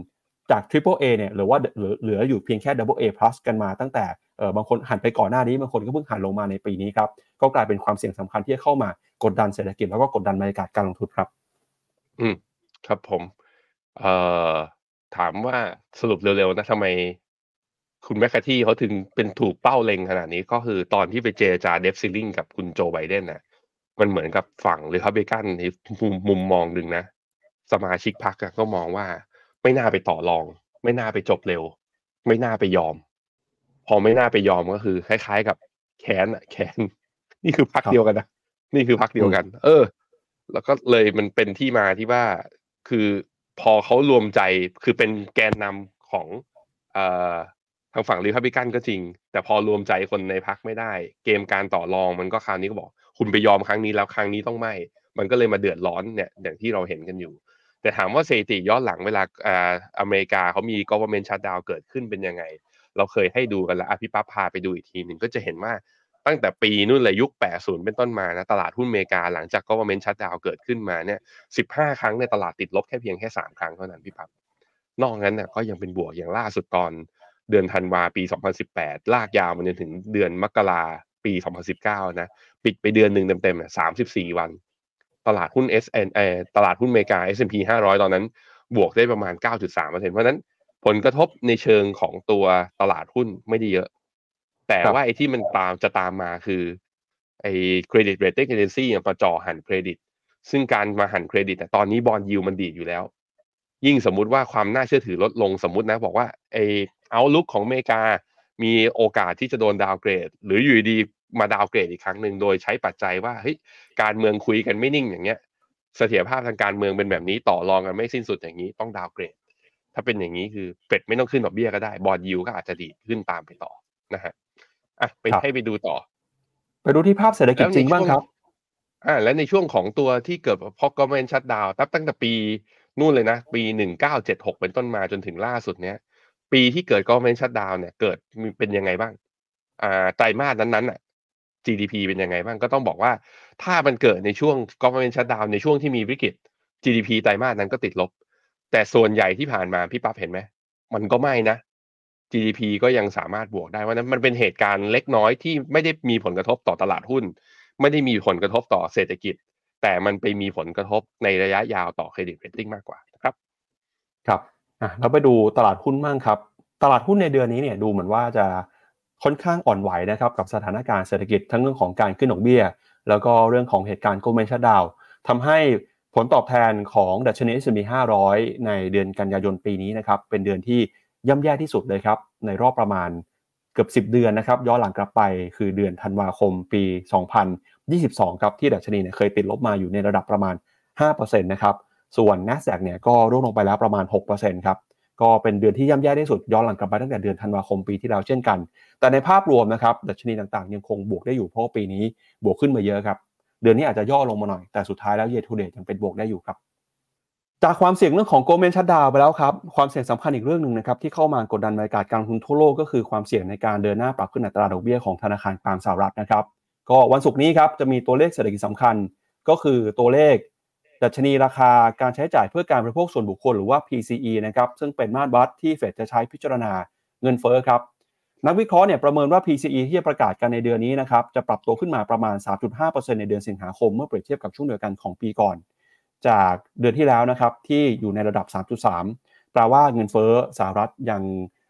จาก Triple A เนี่ยหรือว่าเหลืออยู่เพียงแค่ Double A plus กันมาตั้งแต่เออบางคนหันไปก่อนหน้านี้บางคนก็เพิ่งหันลงมาในปีนี้ครับก็กลายเป็นความเสี่ยงสำคัญที่จะเข้ามากดดันเศรษฐกิจแล้วก็กดดันบรรยากาศการลงทุนครับ อืมครับผมเอ่อถามว่าสรุปเร็วๆนะทำไม คุณแมคคาที่เขาถึงเป็นถูกเป้าเล็งขนาดนี้ก็คือตอนที่ไปเจรจาเดฟซิลลิงกับคุณโจไบเดนน่ะ มันเหมือนกับฝั่งหรือพับเบกันในมุมมุมมองหนึ่งนะ สมาชิกพรรคก็มองว่า ไม่น่าไปต่อรอง ไม่น่าไปจบเร็ว ไม่น่าไปยอม พอไม่น่าไปยอมก็คือ คล้ายๆ กับแขนอะแขนนี่คือพักเดียวกันนะนี่คือพักเดียวกัน เออ แล้วก็เลยมันเป็นที่มาที่ว่าคือพอเขารวมใจคือเป็นแกนนำของเอ่อทางฝั่งริพับลิกันก็จริง แต่พอรวมใจคนในพักไม่ได้ เกมการต่อรองมันก็คราวนี้ก็บอก คุณไปยอมครั้งนี้แล้วครั้งนี้ต้องไม่ มันก็เลยมาเดือดร้อนเนี่ยอย่างที่เราเห็นกันอยู่ แต่ถามว่าสถิติย้อนหลังเวลาอ่าอเมริกาเขามี government shutdown เกิดขึ้นเป็นยังไง เราเคยให้ดูกันแล้วอภิปับพาไปดูอีกทีหนึ่งก็จะเห็นว่าตั้งแต่ปีนู่นเลยยุค 80 เป็นต้นมานะตลาดหุ้นอเมริกาหลังจาก government shutdown เกิดขึ้นมาเนี่ย 15 ครั้งในตลาดติดลบแค่เพียงแค่ 3 ครั้งเท่านั้นพี่ปั๊บนอกนั้นเนี่ยก็ยังเป็นบวกอย่างล่าสุดตอนเดือนธันวาปี 2018 ลากยาวมาจนถึงเดือนมกรา ปี 2019 นะ ปิดไปเดือนหนึ่งเต็มๆเนี่ย34 วัน ตลาดหุ้น S N เอตลาดหุ้นอเมริกา S&P 500 ตอนนั้น บวกได้ประมาณ 9.3%เพราะฉะนั้นผลกระทบในเชิงของตัวตลาดหุ้นไม่ได้เยอะ แต่ว่าไอ้ที่มันตามจะตามมาคือไอ้ credit rating agency อย่างจะจ่อหั่นเครดิต ซึ่งการมาหั่นเครดิตแต่ตอนนี้ bond yield มันดีดอยู่แล้ว ยิ่งสมมุติว่าความน่าเชื่อถือลดลงสมมุตินะบอกว่าไอ้ outlook ของอเมริกามีโอกาสที่จะโดน downgrade หรืออยู่ดี มา downgrade อีกครั้งหนึ่งโดยใช้ปัจจัยว่าเฮ้ยการเมืองคุยกันไม่นิ่งอย่างเงี้ยเสถียรภาพทางการเมืองเป็นแบบนี้ต่อรองกันไม่สิ้นสุดอย่างนี้ต้องดาวเกรด ถ้าเป็นอย่างนี้คือเฟดไม่ต้องขึ้นดอกเบี้ยก็ได้ บอลยิวก็อาจจะดีดขึ้นตามไปต่อนะฮะอะไปครับให้ไปดูต่อ ไปดูที่ภาพเศรษฐกิจจริงบ้างครับอ่าและในช่วงของตัวที่เกิดพอก v e r n m e n t shutdown ตั้งตั้งแต่ปีนู่นเลยนะ ปีหนึ่งเก้าเจ็ดหกเป็นต้นมาจนถึงล่าสุดเนี้ยปีที่เกิด government shutdown เนี่ยเกิดมีเป็นยังไงบ้างอ่าไตรมาสนั้นๆน่ะ GDP เป็นยังไงบ้างก็ต้องบอกว่า ถ้ามันเกิดในช่วง government shutdown ในช่วงที่มีวิกฤต GDP ไตรมาสนั้นก็ติดลบ แต่ส่วนใหญ่ที่ผ่านมาพี่ปั๊บเห็นไหมมันก็ไม่นะ GDP ก็ยังสามารถบวกได้ว่านั้นมันเป็นเหตุการณ์เล็กน้อยที่ไม่ได้มีผลกระทบต่อตลาดหุ้น ไม่ได้มีผลกระทบต่อเศรษฐกิจ แต่มันไปมีผลกระทบในระยะยาวต่อเครดิตเรตติ้งมากกว่านะครับ ครับอะเราไปดูตลาดหุ้นบ้างครับ ตลาดหุ้นในเดือนนี้เนี่ยดูเหมือนว่าจะ ค่อนข้างอ่อนไหวนะครับกับสถานการณ์เศรษฐกิจทั้งเรื่องของการขึ้นดอกเบี้ย แล้วก็เรื่องของเหตุการณ์โกลเมนชัดดาวทำให้ผลตอบแทนของดัชนี S&P 500 ในเดือนกันยายนปีนี้นะครับเป็นเดือนที่ย่ำแย่ที่สุดเลยครับในรอบประมาณเกือบ 10 เดือนนะครับย้อนหลังกลับไปคือเดือนธันวาคมปี 2022 ครับที่ดัชนีเนี่ยเคยติดลบมาอยู่ในระดับประมาณ 5%นะครับส่วน NASDAQ เนี่ยก็ร่วงลงไปแล้วประมาณ 6%ครับ ก็เป็นเดือนที่ย่ำแย่ที่สุดย้อนหลังกลับไปตั้งแต่เดือนธันวาคมปีที่แล้วเช่นกัน แต่ในภาพรวมนะครับดัชนีต่างๆ ยังคงบวกได้อยู่เพราะปีนี้บวกขึ้นมาเยอะครับเดือนนี้อาจจะย่อลงมาหน่อยแต่สุดท้ายแล้ว year to date ยังเป็นบวกได้อยู่ครับจากความเสี่ยงเรื่องของโกลเมนชัดดาวไปแล้วครับ ความเสี่ยงสำคัญอีกเรื่องหนึ่งนะครับที่เข้ามากดดันบรรยากาศการลงทุนทั่วโลกก็คือความเสี่ยงในการเดินหน้าปรับขึ้นอัตราดอกเบี้ยของธนาคารกลางสหรัฐนะครับ ก็วันศุกร์นี้ครับจะมีตัวเลขเศรษฐกิจสำคัญ ก็คือตัวเลข ดัชนีราคาการใช้จ่ายเพื่อการบริโภคส่วนบุคคลหรือว่า PCE นะครับซึ่งเป็นมาตรวัดที่เฟดจะใช้พิจารณาเงินเฟ้อครับนักวิเคราะห์เนี่ยประเมินว่า PCE ที่จะประกาศกันในเดือนนี้นะครับจะปรับตัวขึ้นมาประมาณ 3.5%ในเดือนสิงหาคม เมื่อเปรียบเทียบกับช่วงเดียวกันของปีก่อน จากเดือนที่แล้วนะครับที่อยู่ในระดับ 3.3 แปลว่าเงินเฟ้อสหรัฐยัง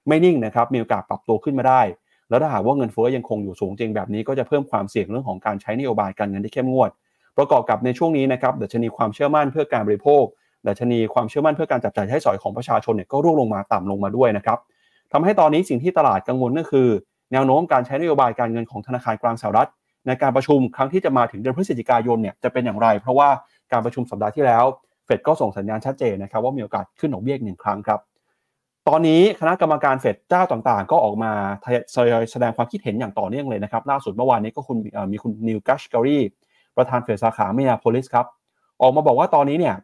ไม่นิ่งนะครับมีโอกาสปรับตัวขึ้นมาได้ แล้วถ้าหากว่าเงินเฟ้อยังคงอยู่สูงจริงแบบนี้ก็จะเพิ่มความเสี่ยงเรื่องของการใช้นโยบายการเงินที่เข้มงวด ประกอบกับในช่วงนี้นะครับดัชนีความเชื่อมั่นเพื่อการบริโภคดัชนีความเชื่อมั่นเพื่อการจับจ่ายใช้สอยของประชาชนเนี่ยก็ร่วงลงมาต่ำลงมาด้วยนะครับทำให้ตอนนี้สิ่งที่ตลาดกังวลก็คือ แนวโน้มการใช้นโยบายการเงินของธนาคารกลางสหรัฐ ในการประชุมครั้งที่จะมาถึงเดือนพฤศจิกายนเนี่ยจะเป็นอย่างไร เพราะว่าการประชุมสัปดาห์ที่แล้วเฟดก็ส่งสัญญาณชัดเจนนะครับว่ามีโอกาสขึ้นดอกเบี้ยอีกหนึ่งครั้งครับตอนนี้คณะกรรมการเฟดเจ้าต่างๆ ก็ออกมาแสดงความคิดเห็นอย่างต่อเนื่องเลยนะครับล่าสุดเมื่อวานนี้ก็คุณมีคุณนิวกัชการี ประธานเฟดสาขาเมียโพลิสครับออกมาบอกว่าตอนนี้เนี่ย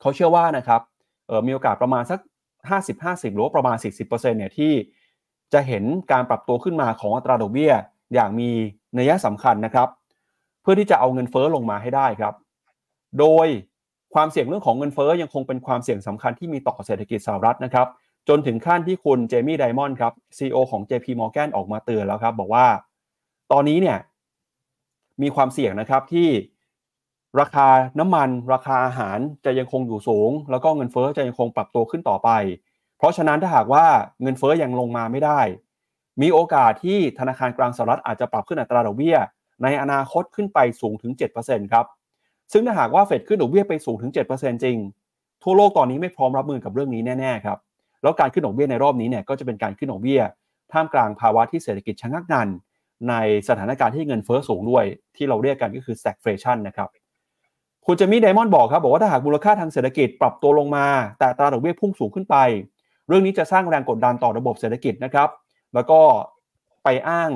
เขาเชื่อว่านะครับมีโอกาสประมาณสัก 50-50 หรือว่าประมาณ 40%เนี่ยที่จะเห็นการปรับตัวขึ้นมาของอัตราดอกเบี้ย อย่างมีนัยสำคัญนะครับ เพื่อที่จะเอาเงินเฟอ้อลงมาให้ได้ครับ โดยความเสี่ยงเรื่องของเงินเฟอ้อยังคงเป็นความเสี่ยงสำคัญที่มีต่อเศรษฐกิจสหรัฐนะครับ จนถึงขั้นที่คุณเจมี่ไดมอนด์ครับ CEO ของ JP Morgan ออกมาเตือนแล้วครับ บอกว่า ตอนนี้เนี่ย มีความเสี่ยงนะครับที่ราคาน้ำมัน ราคาอาหารจะยังคงอยู่สูง แล้วก็เงินเฟอ้อจะยังคงปรับตัวขึ้นต่อไป เพราะฉะนั้นถ้าหากว่าเงินเฟอ้อยังลงมาไม่ได้ มีโอกาสที่ธนาคารกลางสหรัฐอาจจะปรับขึ้นอัตราดอกเบี้ย ในอนาคตขึ้นไปสูงถึง 7%ครับซึ่งถ้าหากว่าเฟดขึ้นดอกเบี้ยไปสูงถึง 7%จริง ทั่วโลกตอนนี้ไม่พร้อมรับมือกับเรื่องนี้แน่ๆครับแล้วการขึ้นดอกเบี้ยในรอบนี้เนี่ยก็จะเป็นการขึ้นดอกเบี้ยท่ามกลางภาวะที่เศรษฐกิจชะงักงัน ในสถานการณ์ที่เงินเฟ้อสูงด้วย ที่เราเรียกกันก็คือ stagflation นะครับคุณเจมี่ไดมอนด์บอกครับบอกว่าถ้าหากมูลค่าทางเศรษฐกิจปรับตัวลงมา แต่อัตราดอกเบี้ยพุ่งสูงขึ้นไป เรื่องนี้จะสร้างแรงกดดันต่อระบบเศรษฐกิจนะครับ แล้วก็ไปอ้าง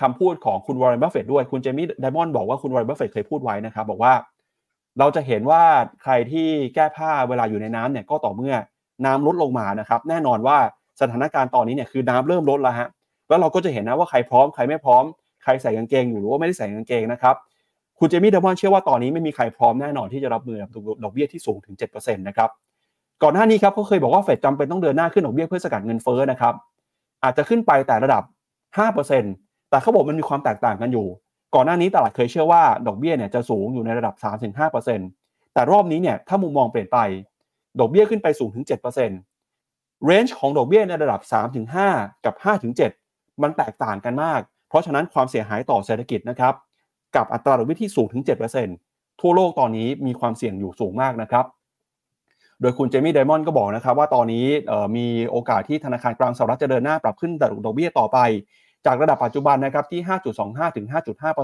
คำพูดของคุณวอร์เรนบัฟเฟตด้วยคุณเจมี่ไดมอนด์บอกว่าคุณวอร์เรนบัฟเฟตเคยพูดไว้นะครับ บอกว่า เราจะเห็นว่าใครที่แก้ผ้าเวลาอยู่ในน้ำเนี่ยก็ต่อเมื่อน้ำลดลงมานะครับ แน่นอนว่าสถานการณ์ตอนนี้เนี่ยคือน้ำเริ่มลดแล้วฮะ แล้วเราก็จะเห็นนะว่าใครพร้อมใครไม่พร้อมใครใส่กางเกงอยู่หรือว่าไม่ได้ใส่กางเกงนะครับคุณเจมี่เดมอนเชื่อว่าตอนนี้ไม่มีใครพร้อมแน่นอนที่จะรับมือกับดอกเบี้ยที่สูงถึง7%นะครับก่อนหน้านี้ครับเขาเคยบอกว่าเฟดจำเป็นต้องเดินหน้าขึ้นดอกเบี้ยเพื่อสกัดเงินเฟ้อนะครับอาจจะขึ้นไปแต่ระดับ 5%แต่เขาบอกมันมีความแตกต่างกันอยู่ ก่อนหน้านี้ตลาดเคยเชื่อว่าดอกเบี้ยเนี่ยจะสูงอยู่ในระดับ 3-5%แต่รอบนี้เนี่ยถ้ามุมมองเปลี่ยนไป ดอกเบี้ยขึ้นไปสูงถึง 7%เรนจ์ของดอกเบี้ยในระดับ 3-5 กับ 5-7 มันแตกต่างกันมาก เพราะฉะนั้นความเสียหายต่อเศรษฐกิจนะครับ กับอัตราดอกเบี้ยที่สูงถึง 7%ทั่วโลกตอนนี้มีความเสี่ยงอยู่สูงมากนะครับ โดยคุณเจมี่ไดมอนด์ก็บอกนะครับว่าตอนนี้มีโอกาสที่ธนาคารกลางสหรัฐจะเดินหน้าปรับขึ้นดอกเบี้ยต่อไป จากระดับปัจจุบันนะครับที่ 5.25 ถึง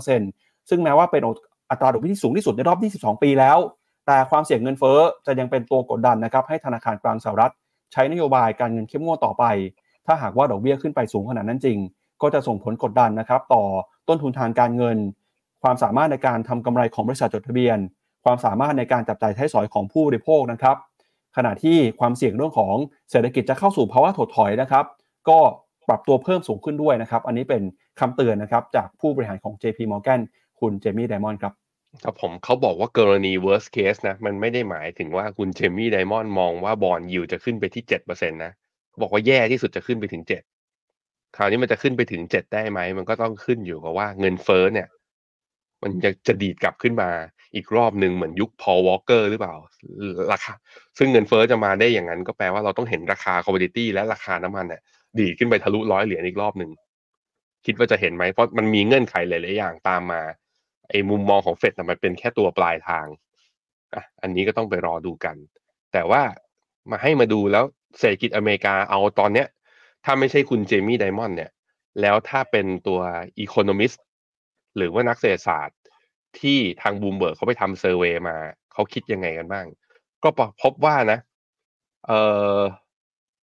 5.5%ซึ่งแม้ว่าเป็นอัตราดอกเบี้ยที่สูงที่สุดในรอบ 22 ปีแล้ว แต่ความเสี่ยงเงินเฟ้อจะยังเป็นตัวกดดันนะครับให้ธนาคารกลางสหรัฐ ใช้นโยบายการเงินเข้มงวดต่อไป ถ้าหากว่าดอกเบี้ยขึ้นไปสูงขนาดนั้นจริง ก็จะส่งผลกดดันนะครับ ต่อต้นทุนทางการเงิน ความสามารถในการทำกำไรของบริษัทจดทะเบียน ความสามารถในการจับจ่ายใช้สอยของผู้บริโภคนะครับ ขณะที่ความเสี่ยงเรื่องของเศรษฐกิจจะเข้าสู่ภาวะถดถอยนะครับ ก็ปรับตัวเพิ่มสูงขึ้นด้วยนะครับ อันนี้เป็นคำเตือนนะครับจากผู้บริหารของ JP Morgan คุณเจมี่ไดมอนด์ครับครับผมเขาบอกว่ากรณี worst case นะ มันไม่ได้หมายถึงว่าคุณเจมี่ไดมอนด์มองว่าบอลยิวจะขึ้นไปที่เจ็ดเปอร์เซ็นต์นะ บอกว่าแย่ที่สุดจะขึ้นไปถึงเจ็ดคราวนี้มันจะขึ้นไปถึงเจ็ดได้ไหม มันก็ต้องขึ้นอยู่กับว่าเงินเฟ้อเนี่ย มันจะจะดีดกลับขึ้นมาอีกรอบหนึ่งเหมือนยุคพอวอลเกอร์หรือเปล่าราคาซึ่งเงินเฟ้อจะมาได้อย่างนั้น ก็แปลว่าเราต้องเห็นราคา commodity และราคาน้ำมันเนี่ยดีดขึ้นไปทะลุร้อยเหรียญอีกรอบหนึ่งคิดว่าจะเห็นไหมเพราะมันมีเงื่อนไขหลายๆอย่างตามมาไอ้มุมมองของเฟดมันเป็นแค่ตัวปลายทางอะอันนี้ก็ต้องไปรอดูกัน แต่ว่ามาให้มาดูแล้ว เศรษฐกิจอเมริกาเอาตอนเนี้ย ถ้าไม่ใช่คุณเจมี่ไดมอนด์เนี่ย แล้วถ้าเป็นตัว economist หรือว่านักเศรษฐศาสตร์ที่ทางบูมเบิร์กเขาไปทำ survey มา เขาคิดยังไงกันบ้าง ก็พบว่านะ เอ่อ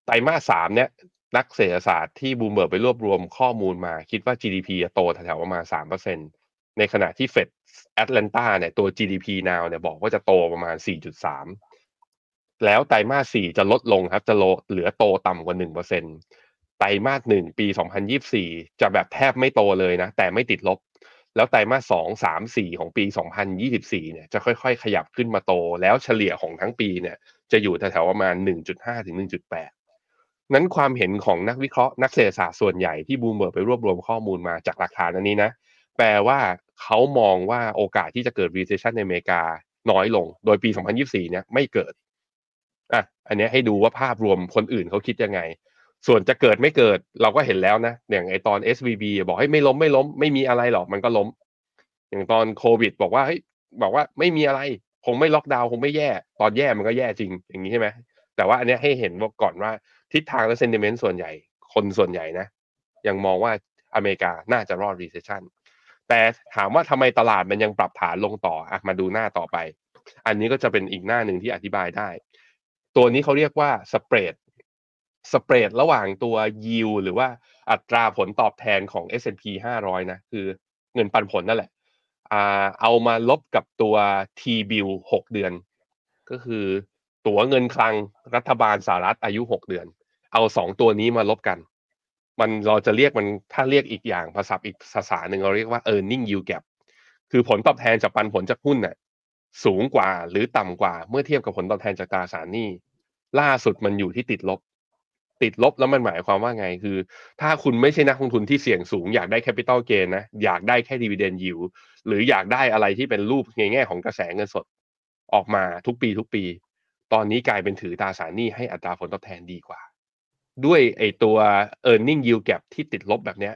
ไตรมาสสามเนี่ย นักเศรษฐศาสตร์ที่บูมเบิร์กไปรวบรวมข้อมูลมาคิดว่า GDP จะโตแถวๆประมาณสามเปอร์เซ็นตในขณะที่เฟด Atlanta เนี่ยตัว GDPNow เนี่ยบอกว่าจะโตประมาณ 4.3 แล้วไตรมาส4จะลดลงครับ จะ slow เหลือโตต่ำกว่า1%ไตรมาส1ปี2024จะแบบแทบไม่โตเลยนะ แต่ไม่ติดลบ แล้วไตรมาส2 3 4ของปี2024เนี่ยจะค่อยๆ ขยับขึ้นมาโต แล้วเฉลี่ยของทั้งปีเนี่ย จะอยู่แถวๆประมาณ1.5ถึง1.8นั้นความเห็นของนักวิเคราะห์นักเศรษฐศาสตร์ส่วนใหญ่ที่บูมเบิร์กไปรวบรวมข้อมูลมาจากหลักฐานอันนี้นะ แปลว่าเขามองว่าโอกาสที่จะเกิด recession ในอเมริกาน้อยลง โดยปี 2024 เนี่ยไม่เกิด อะอันนี้ให้ดูว่าภาพรวมคนอื่นเขาคิดยังไง ส่วนจะเกิดไม่เกิดเราก็เห็นแล้วนะอย่างไอตอน SVB บอกให้ไม่ล้มไม่ล้ม ไม่มีอะไรหรอกมันก็ล้ม อย่างตอนโควิด บอกว่าเฮ้ยบอกว่าไม่มีอะไรคงไม่ล็อกดาวน์คงไม่แย่ ตอนแย่มันก็แย่จริงอย่างนี้ใช่ไหมแต่ว่าอันนี้ให้เห็นว่าก่อนว่าทิศทางและเซนติเมนต์ส่วนใหญ่ คนส่วนใหญ่นะ ยังมองว่าอเมริกาน่าจะรอด recession แต่ถามว่าทำไมตลาดมันยังปรับฐานลงต่ออะมาดูหน้าต่อไป อันนี้ก็จะเป็นอีกหน้าหนึ่งที่อธิบายได้ ตัวนี้เขาเรียกว่าสเปรดสเปรดระหว่างตัวยิวหรือว่าอัตราผลตอบแทนของ S&P 500 นะ คือเงินปันผลนั่นแหละเอามาลบกับตัว T-bill 6 เดือน ก็คือตั๋วเงินคลังรัฐบาลสหรัฐอายุ 6 เดือน เอาสองตัวนี้มาลบกัน มันเราจะเรียกมันถ้าเรียกอีกอย่างภาษาอีกภาษาหนึ่งเราเรียกว่า earning yield gap คือผลตอบแทนจากปันผลจากหุ้นน่ะ สูงกว่าหรือต่ำกว่าเมื่อเทียบกับผลตอบแทนจากตราสารหนี้ ล่าสุดมันอยู่ที่ติดลบ ติดลบแล้วมันหมายความว่าไงคือ ถ้าคุณไม่ใช่นักลงทุนที่เสี่ยงสูงอยากได้แคปิตอลเกนนะอยากได้แค่ดีเวเดนยิวหรืออยากได้อะไรที่เป็นรูปในแง่ของกระแสเงินสดออกมาทุกปีทุกปี ตอนนี้กลายเป็นถือตราสารหนี้ให้อัตราผลตอบแทนดีกว่า ด้วยไอตัว e a r n i n g yield gap ที่ติดลบแบบเนี้ย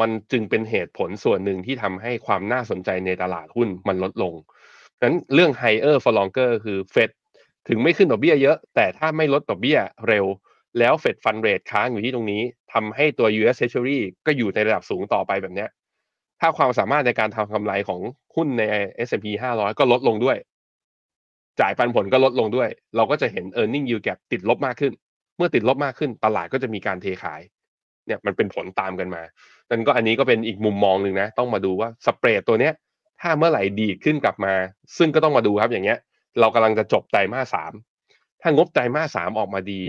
มันจึงเป็นเหตุผลส่วนหนึ่งที่ทำให้ความน่าสนใจในตลาดหุ้นมันลดลง นั้นเรื่อง higher for longer คือเฟดถึงไม่ขึ้นดอกเบี้ยเยอะ แต่ถ้าไม่ลดดอกเบี้ยเร็ว แล้วเฟดฟันเรทค้างอยู่ที่ตรงนี้ทำให้ตัว US Treasury ก็อยู่ในระดับสูงต่อไปแบบเนี้ยถ้าความสามารถในการทำกำไรของหุ้นใน S&P 500 ก็ลดลงด้วย จ่ายปันผลก็ลดลงด้วย เราก็จะเห็น e a r n i n g yield gap ติดลบมากขึ้น เมื่อติดลบมากขึ้น ตลาดก็จะมีการเทขาย เนี่ยมันเป็นผลตามกันมานั่นก็อันนี้ก็เป็นอีกมุมมองหนึ่งนะ ต้องมาดูว่าสเปรดตัวเนี้ย ถ้าเมื่อไหร่ดีดขึ้นกลับมา ซึ่งก็ต้องมาดูครับอย่างเงี้ย เรากำลังจะจบไตรมาสสามถ้างบไตรมาสสามออกมาดี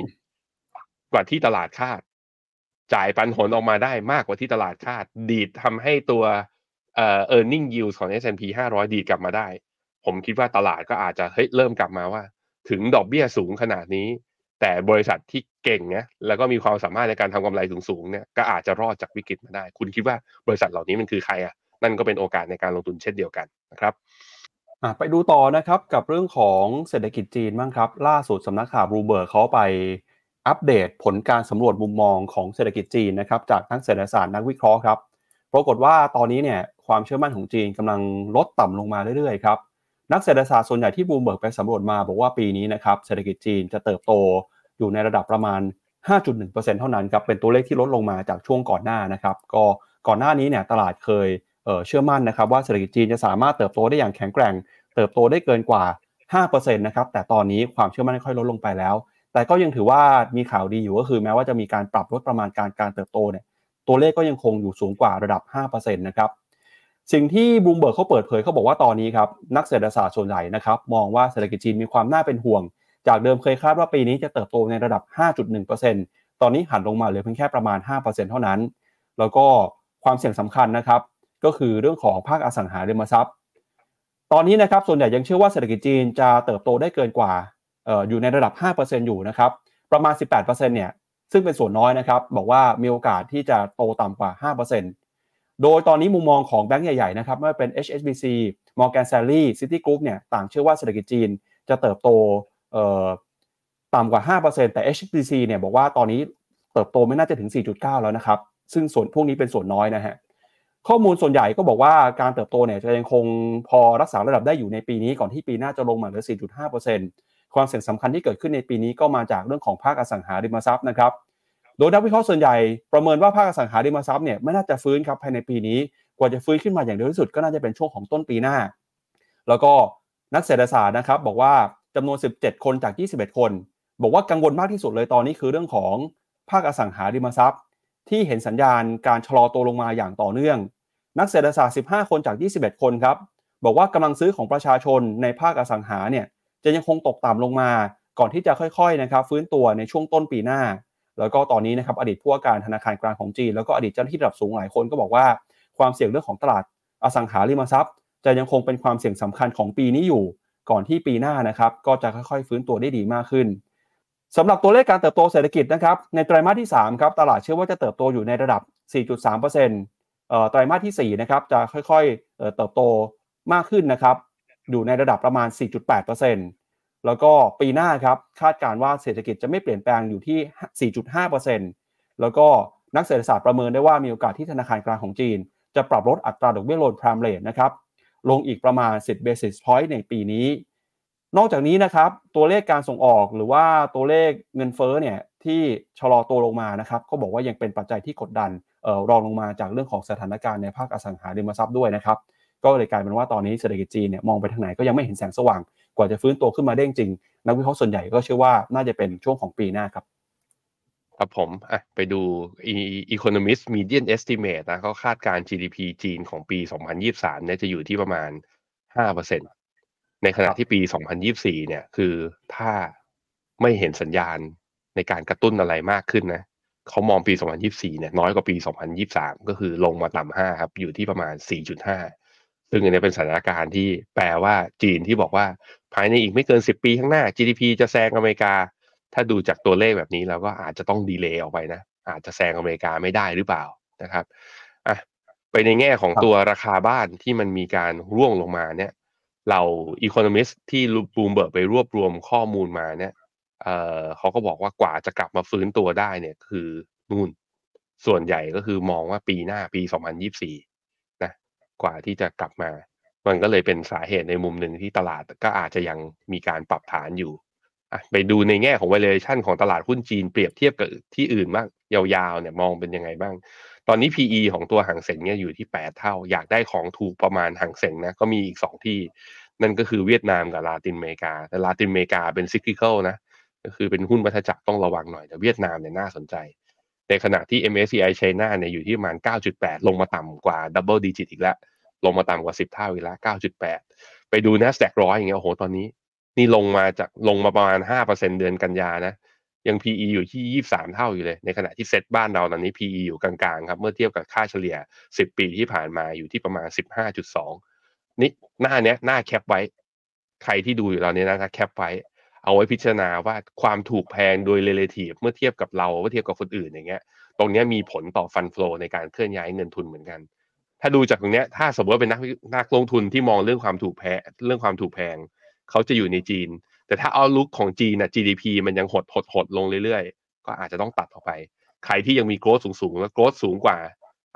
กว่าที่ตลาดคาด จ่ายปันผลออกมาได้มากกว่าที่ตลาดคาด ดีดทำให้ตัวเอ่อ earning yield ของ S&P 500 ดีดกลับมาได้ ผมคิดว่าตลาดก็อาจจะเฮ้ยเริ่มกลับมาว่า ถึงดอกเบี้ยสูงขนาดนี้ แต่บริษัทที่เก่งเนี่ยแล้วก็มีความสามารถในการทำกำไรสูงๆเนี่ยก็อาจจะรอดจากวิกฤตมาได้ คุณคิดว่าบริษัทเหล่านี้มันคือใครอะ นั่นก็เป็นโอกาสในการลงทุนเช่นเดียวกันนนะครับไปดูต่อนะครับกับเรื่องของเศรษฐกิจจีนบ้างครับ ล่าสุดสำนักข่าวบลูเบิร์กเขาไปอัปเดตผลการสำรวจมุมมองของเศรษฐกิจจีนนะครับจากนักเศรษฐศาสตร์นักวิเคราะห์ครับปรากฏว่าตอนนี้เนี่ยความเชื่อมั่นของจีนกำลังลดต่ำลงมาเรื่อยๆครับนักเศรษฐศาสตร์ส่วนใหญ่ที่บลูเบิร์กไปสำรวจมาบอกว่าปีนี้นะครับเศรษฐกิจจีนจะเติบโตอยู่ในระดับประมาณ 5.1%เท่านั้นครับเป็นตัวเลขที่ลดลงมาจากช่วงก่อนหน้านะครับก็ก่อนหน้านี้เนี่ยตลาดเคย เชื่อมั่นนะครับว่าเศรษฐกิจจีนจะสามารถเติบโตได้อย่างแข็งแกร่ง เติบโตได้เกินกว่า 5%นะครับแต่ตอนนี้ความเชื่อมั่นค่อยลดลงไปแล้ว แต่ก็ยังถือว่ามีข่าวดีอยู่ก็คือแม้ว่าจะมีการปรับลดประมาณการการเติบโตเนี่ยตัวเลขก็ยังคงอยู่สูงกว่าระดับ 5%นะครับสิ่งที่บูมเบิร์กเขาเปิดเผยเขาบอกว่าตอนนี้ครับนักเศรษฐศาสตร์ส่วนใหญ่นะครับมองว่าเศรษฐกิจจีนมีความน่าเป็นห่วง จากเดิมเคยคาดว่าปีนี้จะเติบโตในระดับ 5.1%ตอนนี้หันลงมาเหลือเพียงแค่ประมาณ 5%เท่านั้น แล้วก็ความเสี่ยงสำคัญนะครับ ก็คือเรื่องของภาคอสังหาริมทรัพย์ ตอนนี้นะครับส่วนใหญ่ยังเชื่อว่าเศรษฐกิจจีนจะเติบโตได้เกินกว่าอออยู่ในระดับ 5%อยู่นะครับประมาณ 18%เนี่ยซึ่งเป็นส่วนน้อยนะครับบอกว่ามีโอกาสที่จะโตต่ำกว่า 5%โดยตอนนี้มุมมองของแบงก์ใหญ่ๆนะครับไม่ว่าเป็น HSBC Morgan Stanley Citigroup เนี่ยต่างเชื่อว่าเศรษฐกิจจีนจะเติบโตต่ำกว่า 5%แต่ HSBC เนี่ยบอกว่าตอนนี้เติบโตไม่น่าจะถึง 4.9 แล้วนะครับ ซึ่งส่วนพวกนี้เป็นส่วนน้อยนะฮะ ข้อมูลส่วนใหญ่ก็บอกว่าการเติบโตเนี่ยจะยังคงพอรักษาระดับได้อยู่ในปีนี้ก่อนที่ปีหน้าจะลงมาเหลือ 4.5%ความเสี่ยงสำคัญที่เกิดขึ้นในปีนี้ก็มาจากเรื่องของภาคอสังหาริมทรัพย์นะครับ โดยนักวิเคราะห์ส่วนใหญ่ประเมินว่าภาคอสังหาริมทรัพย์เนี่ยไม่น่าจะฟื้นครับภายในปีนี้ กว่าจะฟื้นขึ้นมาอย่างเร็วที่สุดก็น่าจะเป็นช่วงของต้นปีหน้า แล้วก็นักเศรษฐศาสตร์นะครับบอกว่าจำนวน 17 คนจาก 21 คน บอกว่ากังวลมากที่สุดเลยตอนนี้คือเรื่องของภาคอสังหาริมทรัพย์ ที่เห็นสัญญาณการชะลอตัวลงมาอย่างต่อเนื่อง นักเศรษฐศาสตร์ 15 คนจาก 21 คนครับ บอกว่ากำลังซื้อของประชาชนในภาคอสังหาเนี่ยจะยังคงตกต่ำลงมา ก่อนที่จะค่อยๆนะครับฟื้นตัวในช่วงต้นปีหน้า แล้วก็ตอนนี้นะครับอดีตผู้ว่าการธนาคารกลางของจีน แล้วก็อดีตเจ้าหน้าที่ระดับสูงหลายคนก็บอกว่าความเสี่ยงเรื่องของตลาดอสังหาริมทรัพย์ จะยังคงเป็นความเสี่ยงสำคัญของปีนี้อยู่ ก่อนที่ปีหน้านะครับก็จะค่อยๆ ฟื้นตัวได้ดีมากขึ้นสำหรับตัวเลขการเติบโตเศรษฐกิจนะครับในไตรมาสที่3ครับตลาดเชื่อว่าจะเติบโตอยู่ในระดับ 4.3% ไตรมาสที่ 4 นะครับ จะค่อยๆเติบโตมากขึ้นนะครับ อยู่ในระดับประมาณ 4.8%แล้วก็ปีหน้าครับคาดการว่าเศรษฐกิจจะไม่เปลี่ยนแปลงอยู่ที่ 4.5%แล้วก็นักเศรษฐศาสตร์ประเมินได้ว่ามีโอกาสที่ธนาคารกลางของจีน จะปรับลดอัตราดอกเบี้ยโลนพรามเลทนะครับลงอีกประมาณ 10 basis point ในปีนี้ นอกจากนี้นะครับ ตัวเลขการส่งออกหรือว่าตัวเลขเงินเฟ้อเนี่ย ที่ชะลอตัวลงมานะครับก็บอกว่ายังเป็นปัจจัยที่กดดันออรองลงมาจากเรื่องของสถานการณ์ในภาคอสังหาริมทรัพย์ด้วยนะครับก็เลยกลายเป็นว่าตอนนี้เศรษฐกิจจีนเนี่ยมองไปทางไหนก็ยังไม่เห็นแสงสว่างกว่าจะฟื้นตัวขึ้นมาได้จริงนักวิเคราะห์ส่วนใหญ่ก็เชื่อว่าน่าจะเป็นช่วงของปีหน้าครับครับผมอะไปดู Economist Median Estimate นะเขาคาดการ GDP จีนของปี 2023 เนี่ยจะอยู่ที่ประมาณ 5%ในขณะที่ปี 2024 เนี่ยคือถ้าไม่เห็นสัญญาณ ในการกระตุ้นอะไรมากขึ้นนะเขามองปี 2024 เนี่ยน้อยกว่าปี 2023 ก็คือลงมาต่ำ5ครับ อยู่ที่ประมาณ 4.5 ซึ่งอันนี้เป็นสถานการณ์ที่แปลว่าจีนที่บอกว่าภายในอีกไม่เกิน 10 ปีข้างหน้า GDP จะแซงอเมริกา ถ้าดูจากตัวเลขแบบนี้เราก็อาจจะต้อง delay ออกไปนะ อาจจะแซงอเมริกาไม่ได้หรือเปล่านะครับอะไปในแง่ของตัวราคาบ้านที่มันมีการร่วงลงมาเนี่ยเรา economist ที่บูมเบิร์กไปรวบรวมข้อมูลมาเนี่ย เออเขาก็บอกว่ากว่าจะกลับมาฟื้นตัวได้เนี่ยคือนู่นส่วนใหญ่ก็คือมองว่าปีหน้าปี 2024 นะ กว่าที่จะกลับมา มันก็เลยเป็นสาเหตุในมุมหนึ่งที่ตลาดก็อาจจะยังมีการปรับฐานอยู่ไปดูในแง่ของ valuation ของตลาดหุ้นจีนเปรียบเทียบกับที่อื่นบ้างยาวๆเนี่ยมองเป็นยังไงบ้าง ตอนนี้ PE ของตัวหางเสงเนี่ยอยู่ที่ 8 เท่า อยากได้ของถูกประมาณหางเสงนะก็มีอีก 2 ที่ นั่นก็คือเวียดนามกับลาตินอเมริกา แต่ลาตินอเมริกาเป็น cyclical นะ ก็คือเป็นหุ้นวัฏจักรต้องระวังหน่อย แต่เวียดนามเนี่ยน่าสนใจ ในขณะที่ MSCI China เนี่ยอยู่ที่ประมาณ 9.8 ลงมาต่ำกว่า double digit อีกแล้ว ลงมาต่ำกว่า 10 เท่าอีกแล้ว 9.8 ไปดู NASDAQ ร้อยอย่างเงี้ยโอ้โหตอนนี้ นี่ลงมาจากลงมาประมาณ 5%เดือนกันยานะยัง PE อยู่ที่ 23 เท่าอยู่เลย ในขณะที่เซ็ตบ้านเราตอนนี้ PE อยู่กลางๆ ครับ เมื่อเทียบกับค่าเฉลี่ย 10 ปีที่ผ่านมาอยู่ที่ประมาณ 15.2 นี่หน้าเนี้ยหน้าแคปไว้ ใครที่ดูอยู่เราเนี้ยนะแคปไว้ เอาไว้พิจารณาว่าความถูกแพงโดย relative เมื่อเทียบกับเราเมื่อเทียบกับคนอื่นอย่างเงี้ย ตรงนี้มีผลต่อฟันฟลอในการเคลื่อนย้ายเงินทุนเหมือนกัน ถ้าดูจากตรงนี้ถ้าสมมติว่าเป็นนักนักลงทุนที่มองเรื่องความถูกแพงเรื่องความถูกแพงเขาจะอยู่ในจีน แต่ถ้าเอาลุกของจีนน่ะ GDP มันยังหดหดหดลงเรื่อยๆ ก็อาจจะต้องตัดออกไป ใครที่ยังมีโกรธสูงๆ แล้วโกรธสูงกว่า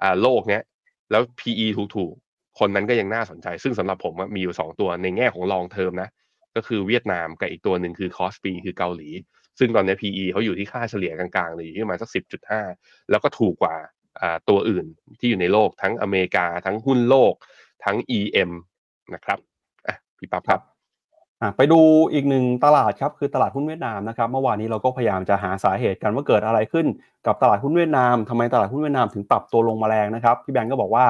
อ่าโลกเนี้ยแล้ว PE ถูกๆ คนนั้นก็ยังน่าสนใจ ซึ่งสำหรับผมมีอยู่ 2 ตัวในแง่ของ long term นะ ก็คือเวียดนามกับอีกตัวหนึ่งคือ cost p คือเกาหลี ซึ่งตอนนี้ PE เขาอยู่ที่ค่าเฉลี่ยกลางๆเลยอยู่ที่ประมาณสัก 10.5 แล้วก็ถูกกว่าตัวอื่นที่อยู่ในโลกทั้งอเมริกาทั้งหุ้นโลก ทั้ง EM นะครับอะพี่ปั๊บครับไปดูอีกหนึ่งตลาดครับคือตลาดหุ้นเวียดนามนะครับเมื่อวานนี้เราก็พยายามจะหาสาเหตุกันว่าเกิดอะไรขึ้นกับตลาดหุ้นเวียดนามทำไมตลาดหุ้นเวียดนามถึงปรับตัวลงมาแรงนะครับพี่แบงก์ก็บอกว่า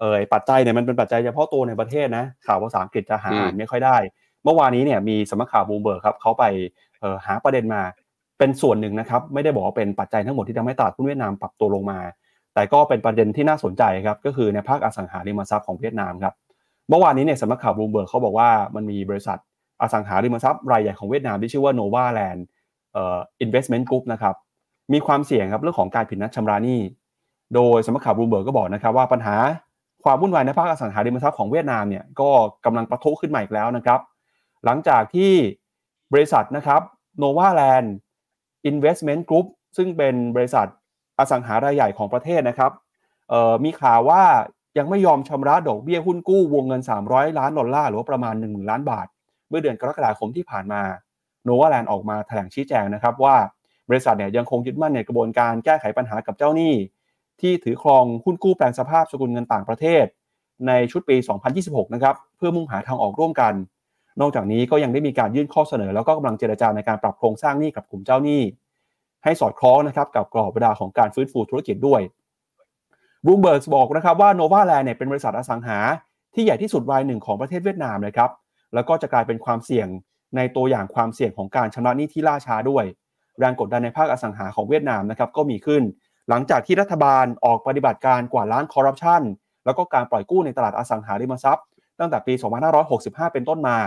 เออปัจจัยเนี่ยมันเป็นปัจจัยเฉพาะตัวในประเทศนะข่าวภาษาอังกฤษจะหาไม่ค่อยได้ เมื่อวานนี้เนี่ยมีสำนักข่าวบูมเบิร์กครับเขาไปหาประเด็นมาเป็นส่วนหนึ่งนะครับ ไม่ได้บอกว่าเป็นปัจจัยทั้งหมดที่ทำให้ตลาดหุ้นเวียดนามปรับตัวลงมา แต่ก็เป็นประเด็นที่น่าสนใจครับก็คือในภาคอสังหาริมทรัพย์ของเวียดนามครับเมื่อวานนี้เนี่ยสำนักข่าวบูมเบิร์กเขาบอกว่ามันมีบริษัทอสังหาริมทรัพย์รายใหญ่ของเวียดนามที่ชื่อว่า Nova Land เอ่อ Investment Group นะครับมีความเสี่ยงครับเรื่องของการผิดนัดชำระหนี้โดยสำนักข่าวบลูเบิร์กก็บอกนะครับว่าปัญหาความวุ่นวายในภาคอสังหาริมทรัพย์ของเวียดนามเนี่ยก็กำลังประทุขึ้นมาอีกแล้วนะครับ หลังจากที่บริษัทนะครับ Nova Land Investment Group ซึ่งเป็นบริษัทอสังหารายใหญ่ของประเทศนะครับมีข่าวว่ายังไม่ยอมชำระดอกเบี้ยหุ้นกู้วงเงิน 300 ล้านดอลลาร์หรือว่าประมาณ 1 0,000 ล้านบาท เมื่อเดือนกรกฎาคมที่ผ่านมา Nova Land ออกมาแถลงชี้แจงนะครับว่าบริษัทเนี่ยยังคงยึดมั่นในกระบวนการแก้ไขปัญหากับเจ้าหนี้ ที่ถือครองหุ้นกู้แปลงสภาพสกุลเงินต่างประเทศ ในชุดปี 2026 นะครับเพื่อมุ่งหาทางออกร่วมกัน นอกจากนี้ก็ยังได้มีการยื่นข้อเสนอ แล้วก็กำลังเจรจาในการปรับโครงสร้างหนี้กับกลุ่มเจ้าหนี้ ให้สอดคล้องนะครับกับกรอบเวลาของการฟื้นฟูธุรกิจด้วยบูมเบิร์กบอกนะครับว่า Nova Land เนี่ยเป็นบริษัทอสังหา ที่ใหญ่ที่สุดรายหนึ่งของประเทศเวียดนามเลยครับแล้วก็จะกลายเป็นความเสี่ยงในตัวอย่างความเสี่ยงของการชำระหนี้ที่ล่าช้าด้วย แรงกดดันในภาคอสังหาของเวียดนามนะครับก็มีขึ้น หลังจากที่รัฐบาลออกปฏิบัติการกวาดล้างคอร์รัปชันแล้วก็การปล่อยกู้ในตลาดอสังหาริมทรัพย์ ตั้งแต่ปี 2565 เป็นต้นมา